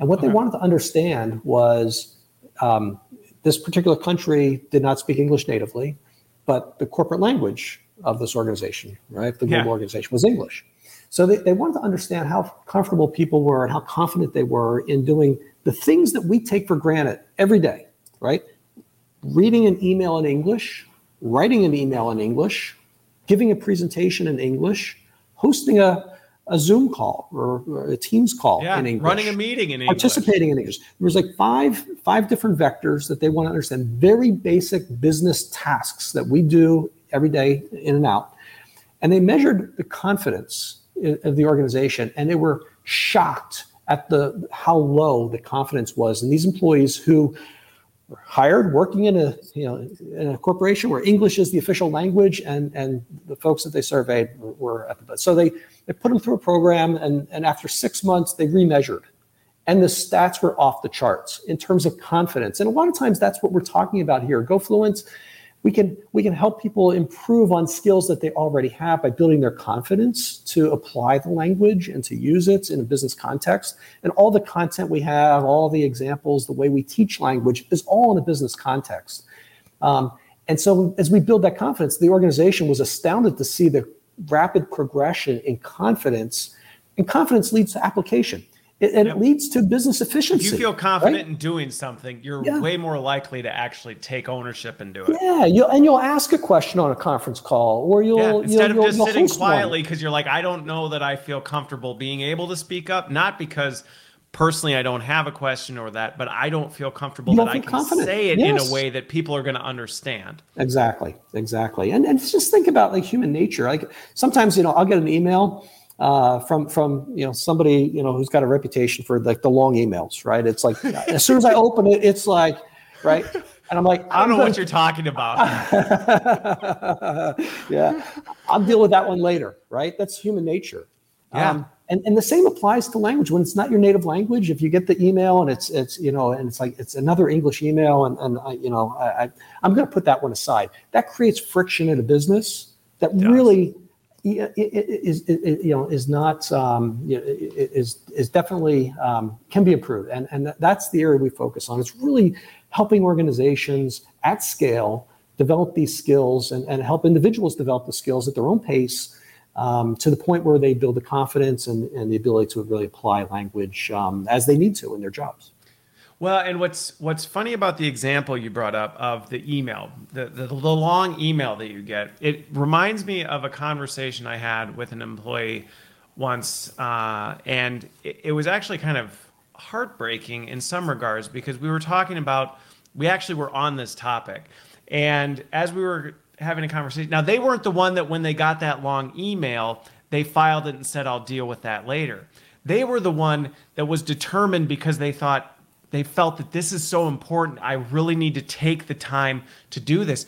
Speaker 2: And what okay. they wanted to understand was um, this particular country did not speak English natively, but the corporate language of this organization, right, the global yeah. organization, was English. So they, they wanted to understand how comfortable people were and how confident they were in doing the things that we take for granted every day, right? Reading an email in English, writing an email in English, giving a presentation in English, hosting a, a Zoom call or, or a Teams call yeah, in English.
Speaker 1: Running a meeting in English.
Speaker 2: Participating in English. There was like five five different vectors that they want to understand. Very basic business tasks that we do every day in and out. And they measured the confidence of the organization and they were shocked at the how low the confidence was in these employees who were hired working in a you know in a corporation where English is the official language and and the folks that they surveyed were, were at the so they they put them through a program and and after six months they remeasured. And the stats were off the charts in terms of confidence. And a lot of times that's what we're talking about here. GoFluence we can we can help people improve on skills that they already have by building their confidence to apply the language and to use it in a business context. And all the content we have all the examples the way we teach language is all in a business context. Um, and so as we build that confidence the organization was astounded to see the rapid progression in confidence and confidence leads to application it, and yep. it leads to business efficiency.
Speaker 1: If you feel confident right? in doing something, you're yeah. way more likely to actually take ownership and do it.
Speaker 2: Yeah, you'll, and you'll ask a question on a conference call, or you'll yeah.
Speaker 1: instead
Speaker 2: you'll,
Speaker 1: of just sitting quietly because you're like, I don't know that I feel comfortable being able to speak up, not because personally I don't have a question or that, but I don't feel comfortable that I can confident. say it yes. in a way that people are going to understand.
Speaker 2: Exactly, exactly. And and just think about like human nature. Like sometimes you know I'll get an email uh, from from you know somebody you know who's got a reputation for like the long emails, right? It's like as soon as I open it, it's like right. And I'm like,
Speaker 1: I don't know gonna, what you're talking about.
Speaker 2: yeah, I'll deal with that one later, right? That's human nature.
Speaker 1: Yeah. Um,
Speaker 2: and, and the same applies to language when it's not your native language. If you get the email and it's it's you know and it's like it's another English email and and I, you know I, I am going to put that one aside. That creates friction in a business that really is, is, you know is not um, is is definitely um, can be improved and and that's the area we focus on. It's really helping organizations at scale develop these skills and, and help individuals develop the skills at their own pace um, to the point where they build the confidence and, and the ability to really apply language um, as they need to in their jobs.
Speaker 1: Well, and what's what's funny about the example you brought up of the email, the, the, the long email that you get, it reminds me of a conversation I had with an employee once, uh, and it, it was actually kind of heartbreaking in some regards because we were talking about we actually were on this topic, and as we were having a conversation, now they weren't the one that when they got that long email, they filed it and said I'll deal with that later. They were the one that was determined because they thought they felt that this is so important. I really need to take the time to do this.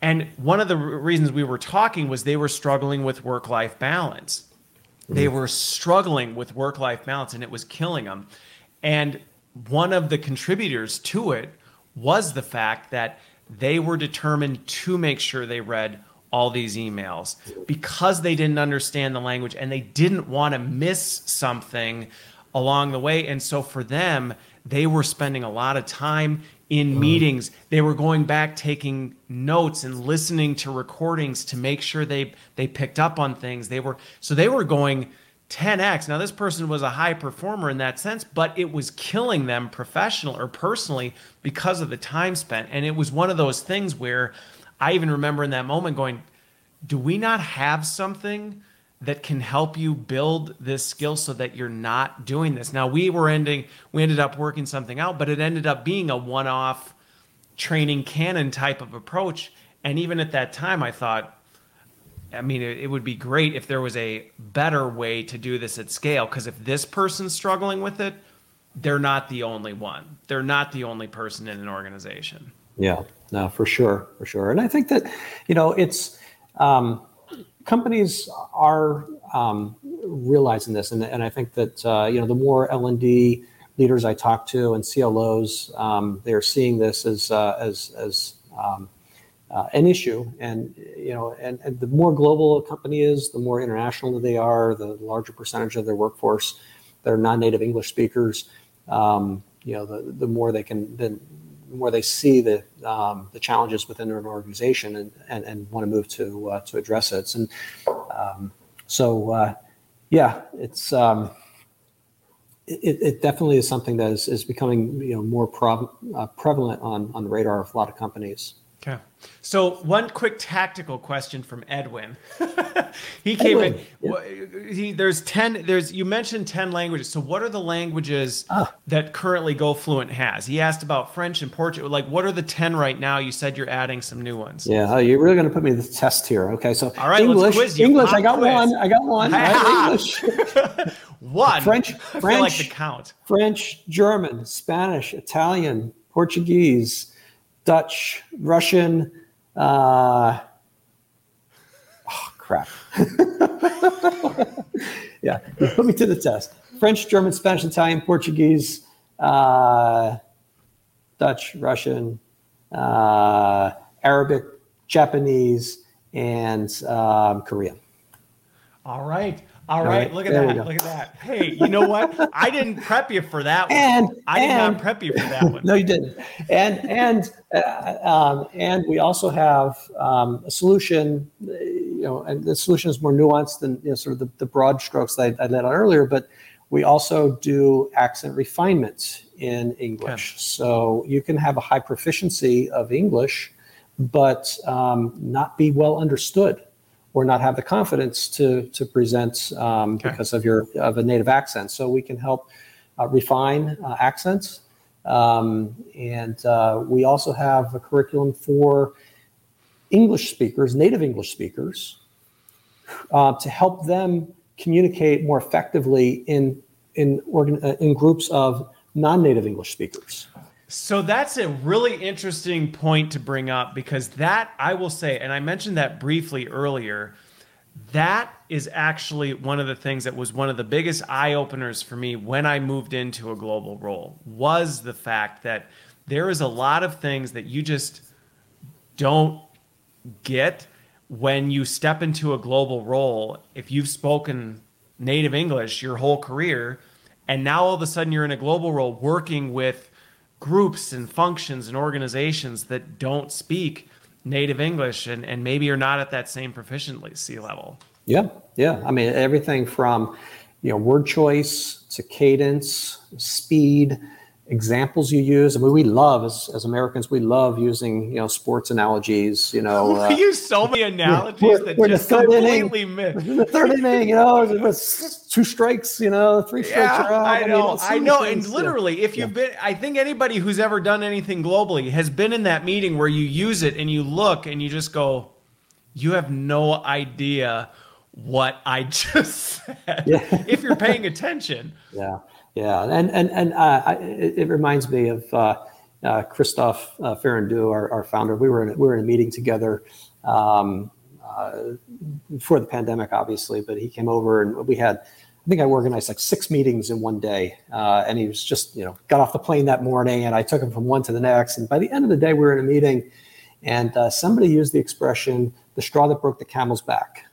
Speaker 1: And one of the reasons we were talking was they were struggling with work life balance. Mm-hmm. They were struggling with work life balance and it was killing them. And one of the contributors to it was the fact that they were determined to make sure they read all these emails because they didn't understand the language and they didn't want to miss something along the way. And so for them, they were spending a lot of time in mm. meetings. They were going back taking notes and listening to recordings to make sure they they picked up on things. They were so they were going 10x. Now this person was a high performer in that sense, but it was killing them professional or personally because of the time spent. And it was one of those things where I even remember in that moment going, do we not have something that can help you build this skill so that you're not doing this. Now we were ending we ended up working something out, but it ended up being a one-off training canon type of approach. And even at that time I thought I mean it, would be great if there was a better way to do this at scale because if this person's struggling with it, they're not the only one. They're not the only person in an organization.
Speaker 2: Yeah, no, for sure, for sure. And I think that, you know, it's um, companies are um, realizing this, and, and I think that uh, you know the more L and D leaders I talk to and CLOs, um, they're seeing this as uh, as as um, uh, an issue. And you know, and, and, the more global a company is, the more international they are, the larger percentage of their workforce that are non-native English speakers. Um, you know, the the more they can then where they see the um, the challenges within an organization and, and, and want to move to uh, to address it. And um, so, uh, yeah, it's um, it, it definitely is something that is, is becoming you know more uh, prevalent on on the radar of a lot of companies.
Speaker 1: Okay. So one quick tactical question from Edwin. he came Edwin, in. He, there's ten. There's you mentioned ten languages. So what are the languages ah. that currently GoFluent has? He asked about French and Portuguese. Like what are the ten right now? You said you're adding some new ones.
Speaker 2: Yeah, oh, you're really going to put me to the test here. Okay, so
Speaker 1: all right,
Speaker 2: English. English. I got quiz. one. I got one. Right, English.
Speaker 1: one.
Speaker 2: French. French.
Speaker 1: like the count.
Speaker 2: French, German, Spanish, Italian, Portuguese. Dutch, Russian. Uh, oh, crap. yeah, put me to the test. French, German, Spanish, Italian, Portuguese, uh, Dutch, Russian, uh, Arabic, Japanese, and um, Korean.
Speaker 1: All right. All, right, right, look at that. Look at that. Hey, you know what? I didn't prep you for that one.
Speaker 2: And
Speaker 1: I
Speaker 2: did
Speaker 1: and, not prep you for that one.
Speaker 2: no, you didn't. And and uh, um, and we also have um, a solution. You know, and the solution is more nuanced than you know, sort of the, the broad strokes that I, I laid out earlier. But we also do accent refinements in English, okay. so you can have a high proficiency of English, but um, not be well understood or not have the confidence to to present um, okay. because of your of a native accent. So we can help uh, refine uh, accents. Um, and uh, we also have a curriculum for English speakers, native English speakers, uh, to help them communicate more effectively in in organ, uh, in groups of non-native English speakers.
Speaker 1: So that's a really interesting point to bring up because that I will say, and I mentioned that briefly earlier. That is actually one of the things that was one of the biggest eye openers for me when I moved into a global role was the fact that there is a lot of things that you just don't get when you step into a global role. If you've spoken native English your whole career, and now all of a sudden you're in a global role working with groups and functions and organizations that don't speak native English and, and maybe you're not at that same proficiency level.
Speaker 2: Yeah, yeah. I mean, everything from you know word choice to cadence, speed, examples you use. I mean, we love as, as Americans, we love using you know sports analogies. You know,
Speaker 1: uh, we use so many analogies we're, that we're just completely inning, miss.
Speaker 2: The third inning, you know, it was two strikes, you know, three strikes
Speaker 1: yeah. I know, I, mean, I know, and literally, yeah. if you've been, I think anybody who's ever done anything globally has been in that meeting where you use it and you look and you just go, you have no idea what I just said. Yeah. if you're paying attention.
Speaker 2: Yeah. Yeah, and and and uh, I, it, reminds me of uh, uh, Christophe uh, Ferrandou, our, our, founder. We were in, we were in a meeting together um, uh, before the pandemic, obviously, but he came over and we had. I think I organized like six meetings in one day, uh, and he was just you know got off the plane that morning, and I took him from one to the next. And by the end of the day, we were in a meeting, and uh, somebody used the expression "the straw that broke the camel's back."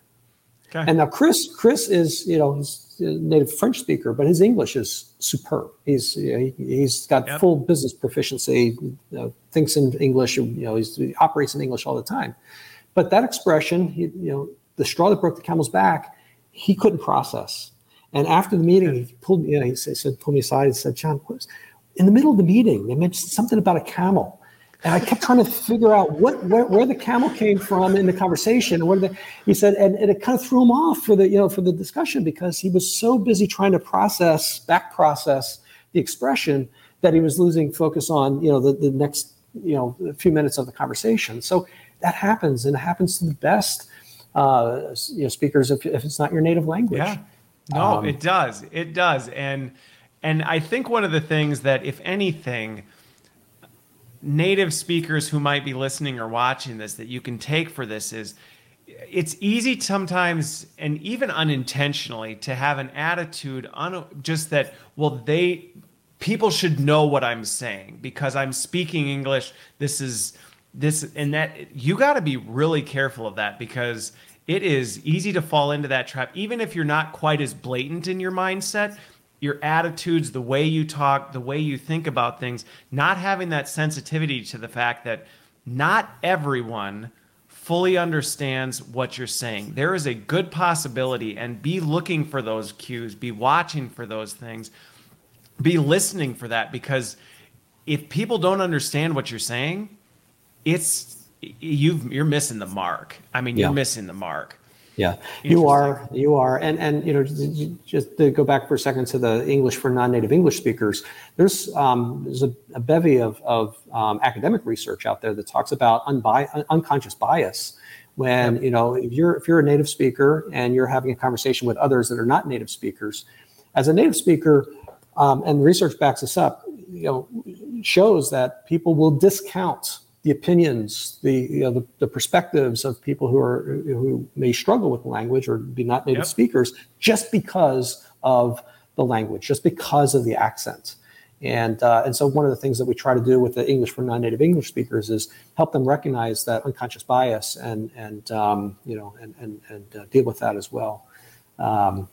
Speaker 2: Okay. And now Chris, Chris is you know he's native French speaker, but his English is superb. He's he, he's got yep. full business proficiency, you know, thinks in English, you know, he operates in English all the time. But that expression, he, you know, the straw that broke the camel's back, he couldn't process. And after the meeting, he pulled me, you know, he said, pulled me aside and said, John, in the middle of the meeting, they mentioned something about a camel and I kept trying to figure out what where, where the camel came from in the conversation. What the, he said, and, and, it kind of threw him off for the you know for the discussion because he was so busy trying to process back process the expression that he was losing focus on you know the, the next you know a few minutes of the conversation. So that happens, and it happens to the best uh, you know speakers if, if it's not your native language.
Speaker 1: Yeah, no, um, it does, it does, and and I think one of the things that if anything native speakers who might be listening or watching this that you can take for this is it's easy sometimes and even unintentionally to have an attitude on just that well they people should know what i'm saying because i'm speaking english. This is this and that you got to be really careful of that because it is easy to fall into that trap. Even if you're not quite as blatant in your mindset your attitudes, the way you talk, the way you think about things, not having that sensitivity to the fact that not everyone fully understands what you're saying. There is a good possibility, and be looking for those cues, be watching for those things, be listening for that because if people don't understand what you're saying, it's you you're missing the mark. I mean, you're missing the mark.
Speaker 2: Yeah, you are. You are. And and you know, just to go back for a second to the English for non-native English speakers, there's um, there's a, a bevy of of um, academic research out there that talks about unbi- unconscious bias. When yep. you know, if you're if you're a native speaker and you're having a conversation with others that are not native speakers, as a native speaker, um, and research backs this up, you know, shows that people will discount the opinions, the you know, the, the, perspectives of people who are who may struggle with language or be not native yep. speakers, just because of the language, just because of the accent. And uh, and so one of the things that we try to do with the English for non-native English speakers is help them recognize that unconscious bias and and um, you know and and and uh, deal with that as well. Um,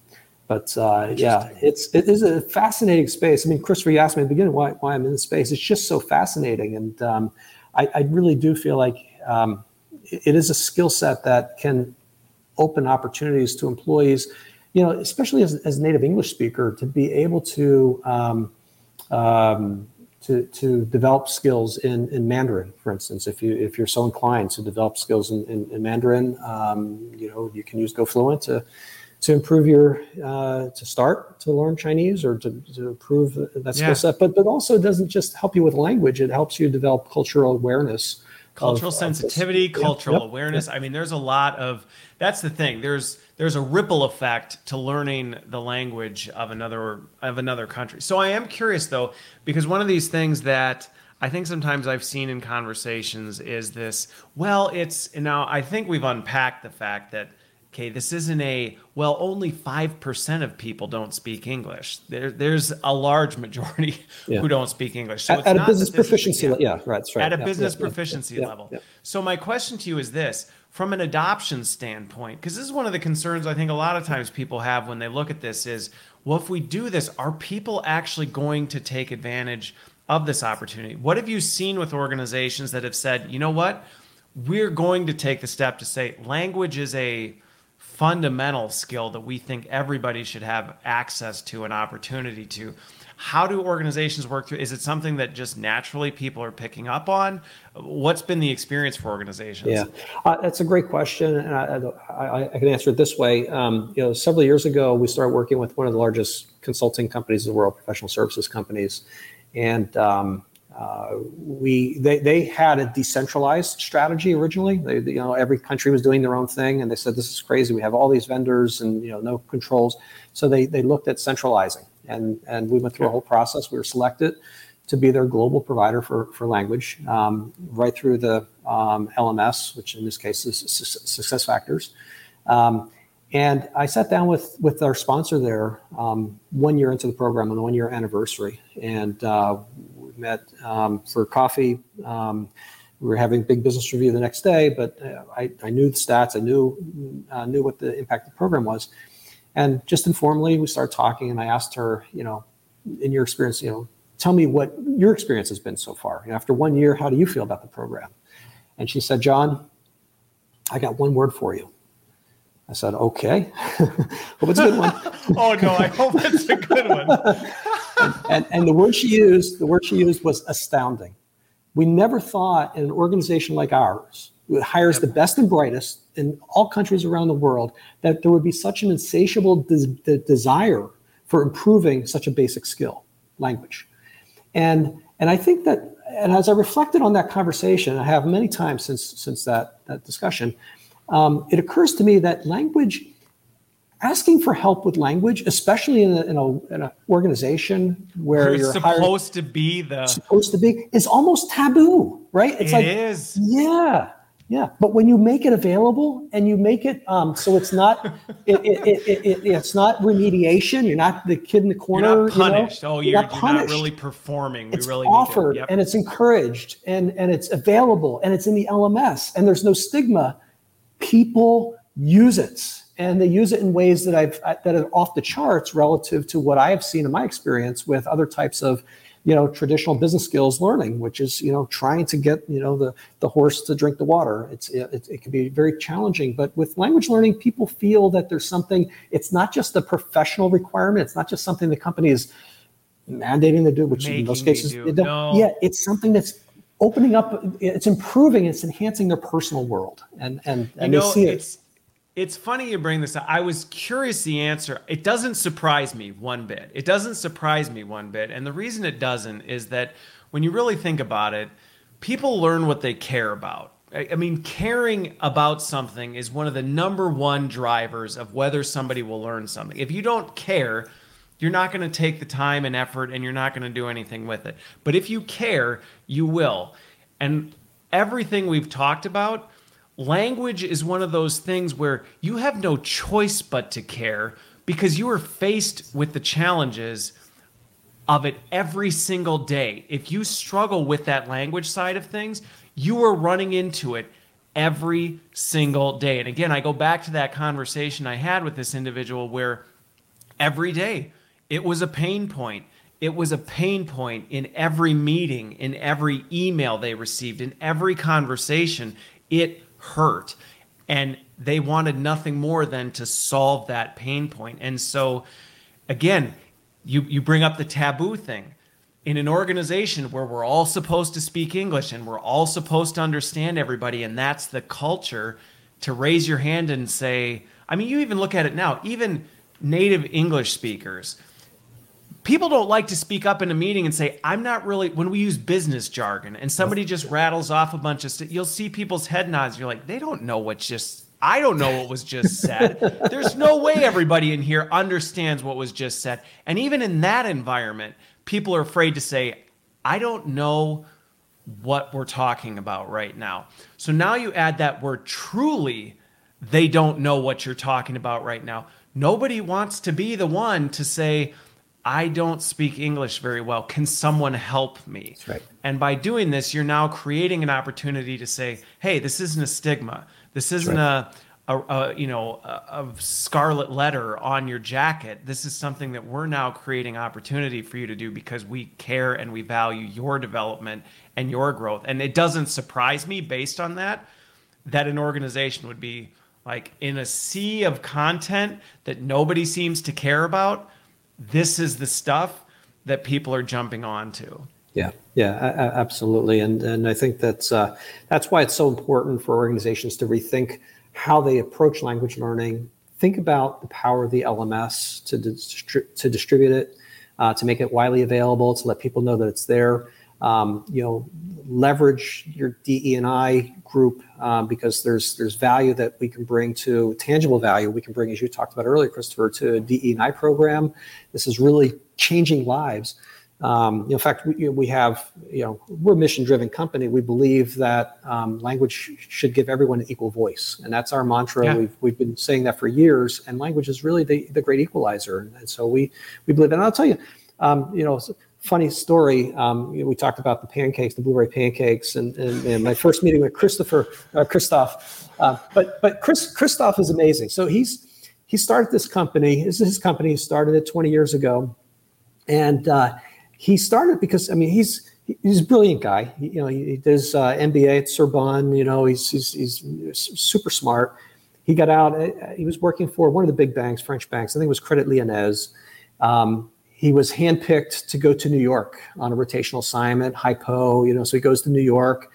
Speaker 2: but uh, yeah, it's it is a fascinating space. I mean, Christopher, you asked me at the beginning why why I'm in this space. It's just so fascinating, and um, I, I really do feel like um, it is a skill set that can open opportunities to employees, you know, especially as, as a native English speaker, to be able to um, um, to, to develop skills in, in Mandarin, for instance. If you if you're so inclined to develop skills in, in, in Mandarin, um, you know, you can use GoFluent to to improve your uh, to start to learn Chinese or to, to improve that skill yeah. set. But but also it doesn't just help you with language; it helps you develop cultural awareness,
Speaker 1: cultural of, sensitivity, of cultural yep. awareness. Yep. I mean, there's a lot of that's the thing. There's there's a ripple effect to learning the language of another of another country. So I am curious though, because one of these things that I think sometimes I've seen in conversations is this. Well, it's now I think we've unpacked the fact that okay, this isn't a, well, only 5% of people don't speak English. There, there's a large majority yeah. who don't speak English.
Speaker 2: So at, at a business proficiency level. Yeah, right, that's right.
Speaker 1: At a yeah, business yeah, proficiency level. So my question to you is this, from an adoption standpoint, because this is one of the concerns I think a lot of times people have when they look at this is, well, if we do this, are people actually going to take advantage of this opportunity? What have you seen with organizations that have said, you know what? We're going to take the step to say language is a fundamental skill that we think everybody should have access to an opportunity to. How do organizations work through is it something that just naturally people are picking up on? What's been the experience for organizations?
Speaker 2: Yeah. Uh, that's a great question and I, I, I can answer it this way. Um, you know several years ago we started working with one of the largest consulting companies in the world professional services companies. And um, uh, we they, they had a decentralized strategy originally. They, you know, every country was doing their own thing, and they said this is crazy. We have all these vendors and you know no controls. So they they looked at centralizing, and and we went through a whole process. We were selected to be their global provider for for language, um, right through the um, LMS, which in this case is Success Factors. Um, and I sat down with with our sponsor there um, one year into the program on the one year anniversary, and uh, met um, for coffee. Um, we were having big business review the next day, but uh, I, I, knew the stats. I knew uh, knew what the impact of the program was, and just informally we started talking. And I asked her, you know, in your experience, you know, tell me what your experience has been so far. You know, after one year, how do you feel about the program? And she said, John, I got one word for you. I said, okay. hope it's a good one.
Speaker 1: oh no, I hope it's a good one.
Speaker 2: and, and, and, the word she used, the word she used was astounding. We never thought in an organization like ours, that hires the best and brightest in all countries around the world, that there would be such an insatiable de- desire for improving such a basic skill, language. And and I think that, and as I reflected on that conversation, I have many times since since that that discussion, um, it occurs to me that language, asking for help with language, especially in, a, in, a, in an organization where you're,
Speaker 1: you're supposed hired, to be the
Speaker 2: supposed to be, is almost taboo, right?
Speaker 1: It's it like, is.
Speaker 2: Yeah. Yeah, but when you make it available and you make it um, so it's not it, it, it, it's not remediation. You're not the kid in the corner.
Speaker 1: You're not punished. You know? Oh, you're, you're, not, you're not really performing.
Speaker 2: We it's really offered yep. and it's encouraged and and it's available and it's in the LMS and there's no stigma people use it and they use it in ways that I've that are off the charts relative to what I have seen in my experience with other types of you know traditional business skills learning which is you know trying to get you know the the horse to drink the water. It's it, it can be very challenging but with language learning people feel that there's something it's not just a professional requirement. It's not just something the company is mandating to do which Making in most cases do. No. yeah it's something that's opening up it's improving it's enhancing their personal world. And and, and
Speaker 1: you know, they see it's, it it's funny you bring this up i was curious the answer it doesn't surprise me one bit it doesn't surprise me one bit and the reason it doesn't is that when you really think about it people learn what they care about I mean, caring about something is one of the number one drivers of whether somebody will learn something. If you don't care, you're not going to take the time and effort and you're not going to do anything with it. But if you care, you will. And everything we've talked about, language is one of those things where you have no choice but to care because you are faced with the challenges of it every single day. If you struggle with that language side of things, you are running into it every single day. And again, I go back to that conversation I had with this individual where every day it was a pain point. It was a pain point in every meeting, in every email they received, in every conversation. It hurt. And they wanted nothing more than to solve that pain point. And so, again, you, you bring up the taboo thing. In an organization where we're all supposed to speak English and we're all supposed to understand everybody, and that's the culture, to raise your hand and say, I mean, you even look at it now, even native English speakers. People don't like to speak up in a meeting and say, I'm not really, when we use business jargon and somebody just rattles off a bunch of stuff, you'll see people's head nods. You're like, they don't know what just, I don't know what was just said. There's no way everybody in here understands what was just said. And even in that environment, people are afraid to say, I don't know what we're talking about right now. So now you add that word truly, they don't know what you're talking about right now. Nobody wants to be the one to say, I don't speak English very well. Can someone help me?
Speaker 2: Right.
Speaker 1: And by doing this, you're now creating an opportunity to say, hey, this isn't a stigma. This isn't right. a a, a, you know a, a, scarlet letter on your jacket this is something that we're now creating opportunity for you to do because we care and we value your development and your growth and it doesn't surprise me based on that that an organization would be like in a sea of content that nobody seems to care about this is the stuff that people are jumping onto
Speaker 2: yeah, yeah, absolutely, and and I think that's uh, that's why it's so important for organizations to rethink how they approach language learning. Think about the power of the LMS to, distri- to distribute it, uh, to make it widely available, to let people know that it's there. Um, you know, leverage your DE and I group um, because there's there's value that we can bring to tangible value we can bring, as you talked about earlier, Christopher, to a DE and I program. This is really changing lives. Um, in fact, we, you know, we have, you know, we're a mission driven company. We believe that um, language should give everyone an equal voice. And that's our mantra. Yeah. We've, we've been saying that for years. And language is really the, the great equalizer. And so we, we believe, and I'll tell you, um, you know, funny story. Um, you know, we talked about the pancakes, the blueberry pancakes, and, and, and my first meeting with Christopher, uh, Christophe. Uh, but but Chris Christophe is amazing. So he's he started this company. This is his company. He started it 20 years ago, and uh, he started because I mean he's he's a brilliant guy. He, you know, he, he does uh, MBA at Sorbonne. You know, he's, he's, he's super smart. He got out. Uh, he was working for one of the big banks, French banks. I think it was Credit Lyonnais. Um, he was handpicked to go to New York on a rotational assignment, hypo. You know, so he goes to New York,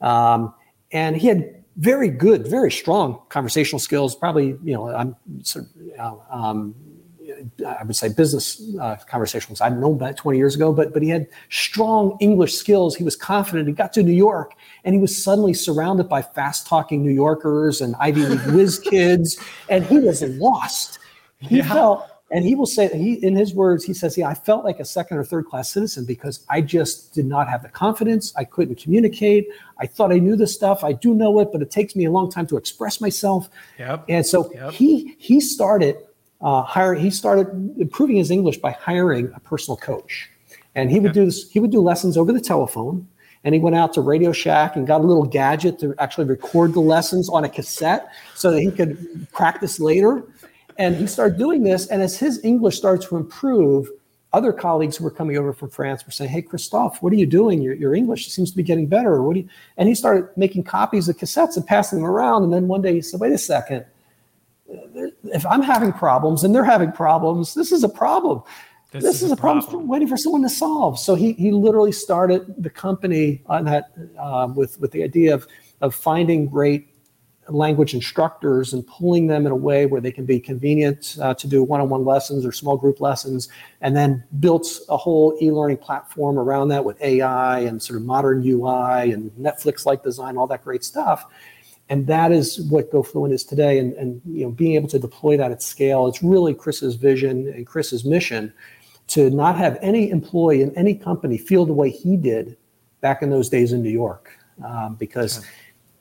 Speaker 2: um, and he had very good, very strong conversational skills. Probably, you know, I'm sort of, uh, um, I would say business uh, conversations. I know about 20 years ago, but but he had strong English skills. He was confident. He got to New York, and he was suddenly surrounded by fast talking New Yorkers and Ivy League whiz kids, and he was lost. He yeah. felt, and he will say he, in his words, he says, "Yeah, I felt like a second or third class citizen because I just did not have the confidence. I couldn't communicate. I thought I knew this stuff. I do know it, but it takes me a long time to express myself."
Speaker 1: Yep.
Speaker 2: And so
Speaker 1: yep.
Speaker 2: he he started uh, hire, he started improving his English by hiring a personal coach. And he would do this, he would do lessons over the telephone. And he went out to Radio Shack and got a little gadget to actually record the lessons on a cassette so that he could practice later. And he started doing this. And as his English started to improve, other colleagues who were coming over from France were saying, Hey, Christophe, what are you doing? Your, your English seems to be getting better. What do you? And he started making copies of cassettes and passing them around. And then one day he said, Wait a second if I'm having problems and they're having problems, this is a problem. This, this is, is, a problem, problem waiting for someone to solve. So he he literally started the company on that uh, with with the idea of of finding great language instructors and pulling them in a way where they can be convenient uh, to do one-on-one lessons or small group lessons and then built a whole e-learning platform around that with ai and sort of modern ui and netflix like design all that great stuff and that is what GoFluent is today. And, and you know, being able to deploy that at scale, it's really Chris's vision and Chris's mission to not have any employee in any company feel the way he did back in those days in New York, um, because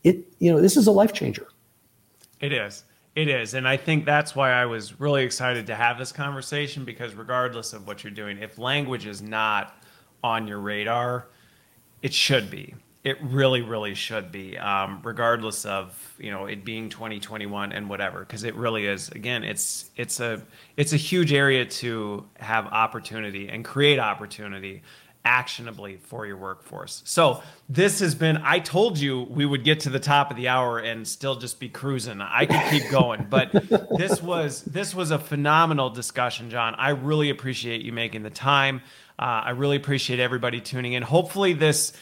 Speaker 2: it, you know, this is a life changer.
Speaker 1: It is. It is. And I think that's why I was really excited to have this conversation because regardless of what you're doing, if language is not on your radar, it should be. It really, really should be, um, regardless of you know it being 2021 and whatever, because it really is. Again, it's it's a it's a huge area to have opportunity and create opportunity actionably for your workforce. So this has been. I told you we would get to the top of the hour and still just be cruising. I could keep going, but this was this was a phenomenal discussion, John. I really appreciate you making the time. Uh, I really appreciate everybody tuning in. Hopefully this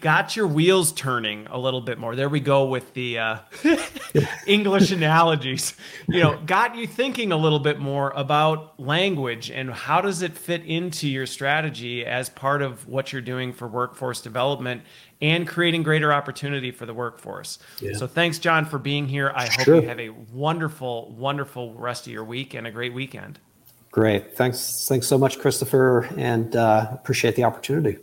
Speaker 1: got your wheels turning a little bit more. There we go with the uh, English analogies. You know, got you thinking a little bit more about language and how does it fit into your strategy as part of what you're doing for workforce development and creating greater opportunity for the workforce. Yeah. So thanks, John, for being here. I hope you have a wonderful, wonderful rest of your week and a great weekend.
Speaker 2: Great. Thanks. Thanks so much, Christopher, and uh, appreciate the opportunity.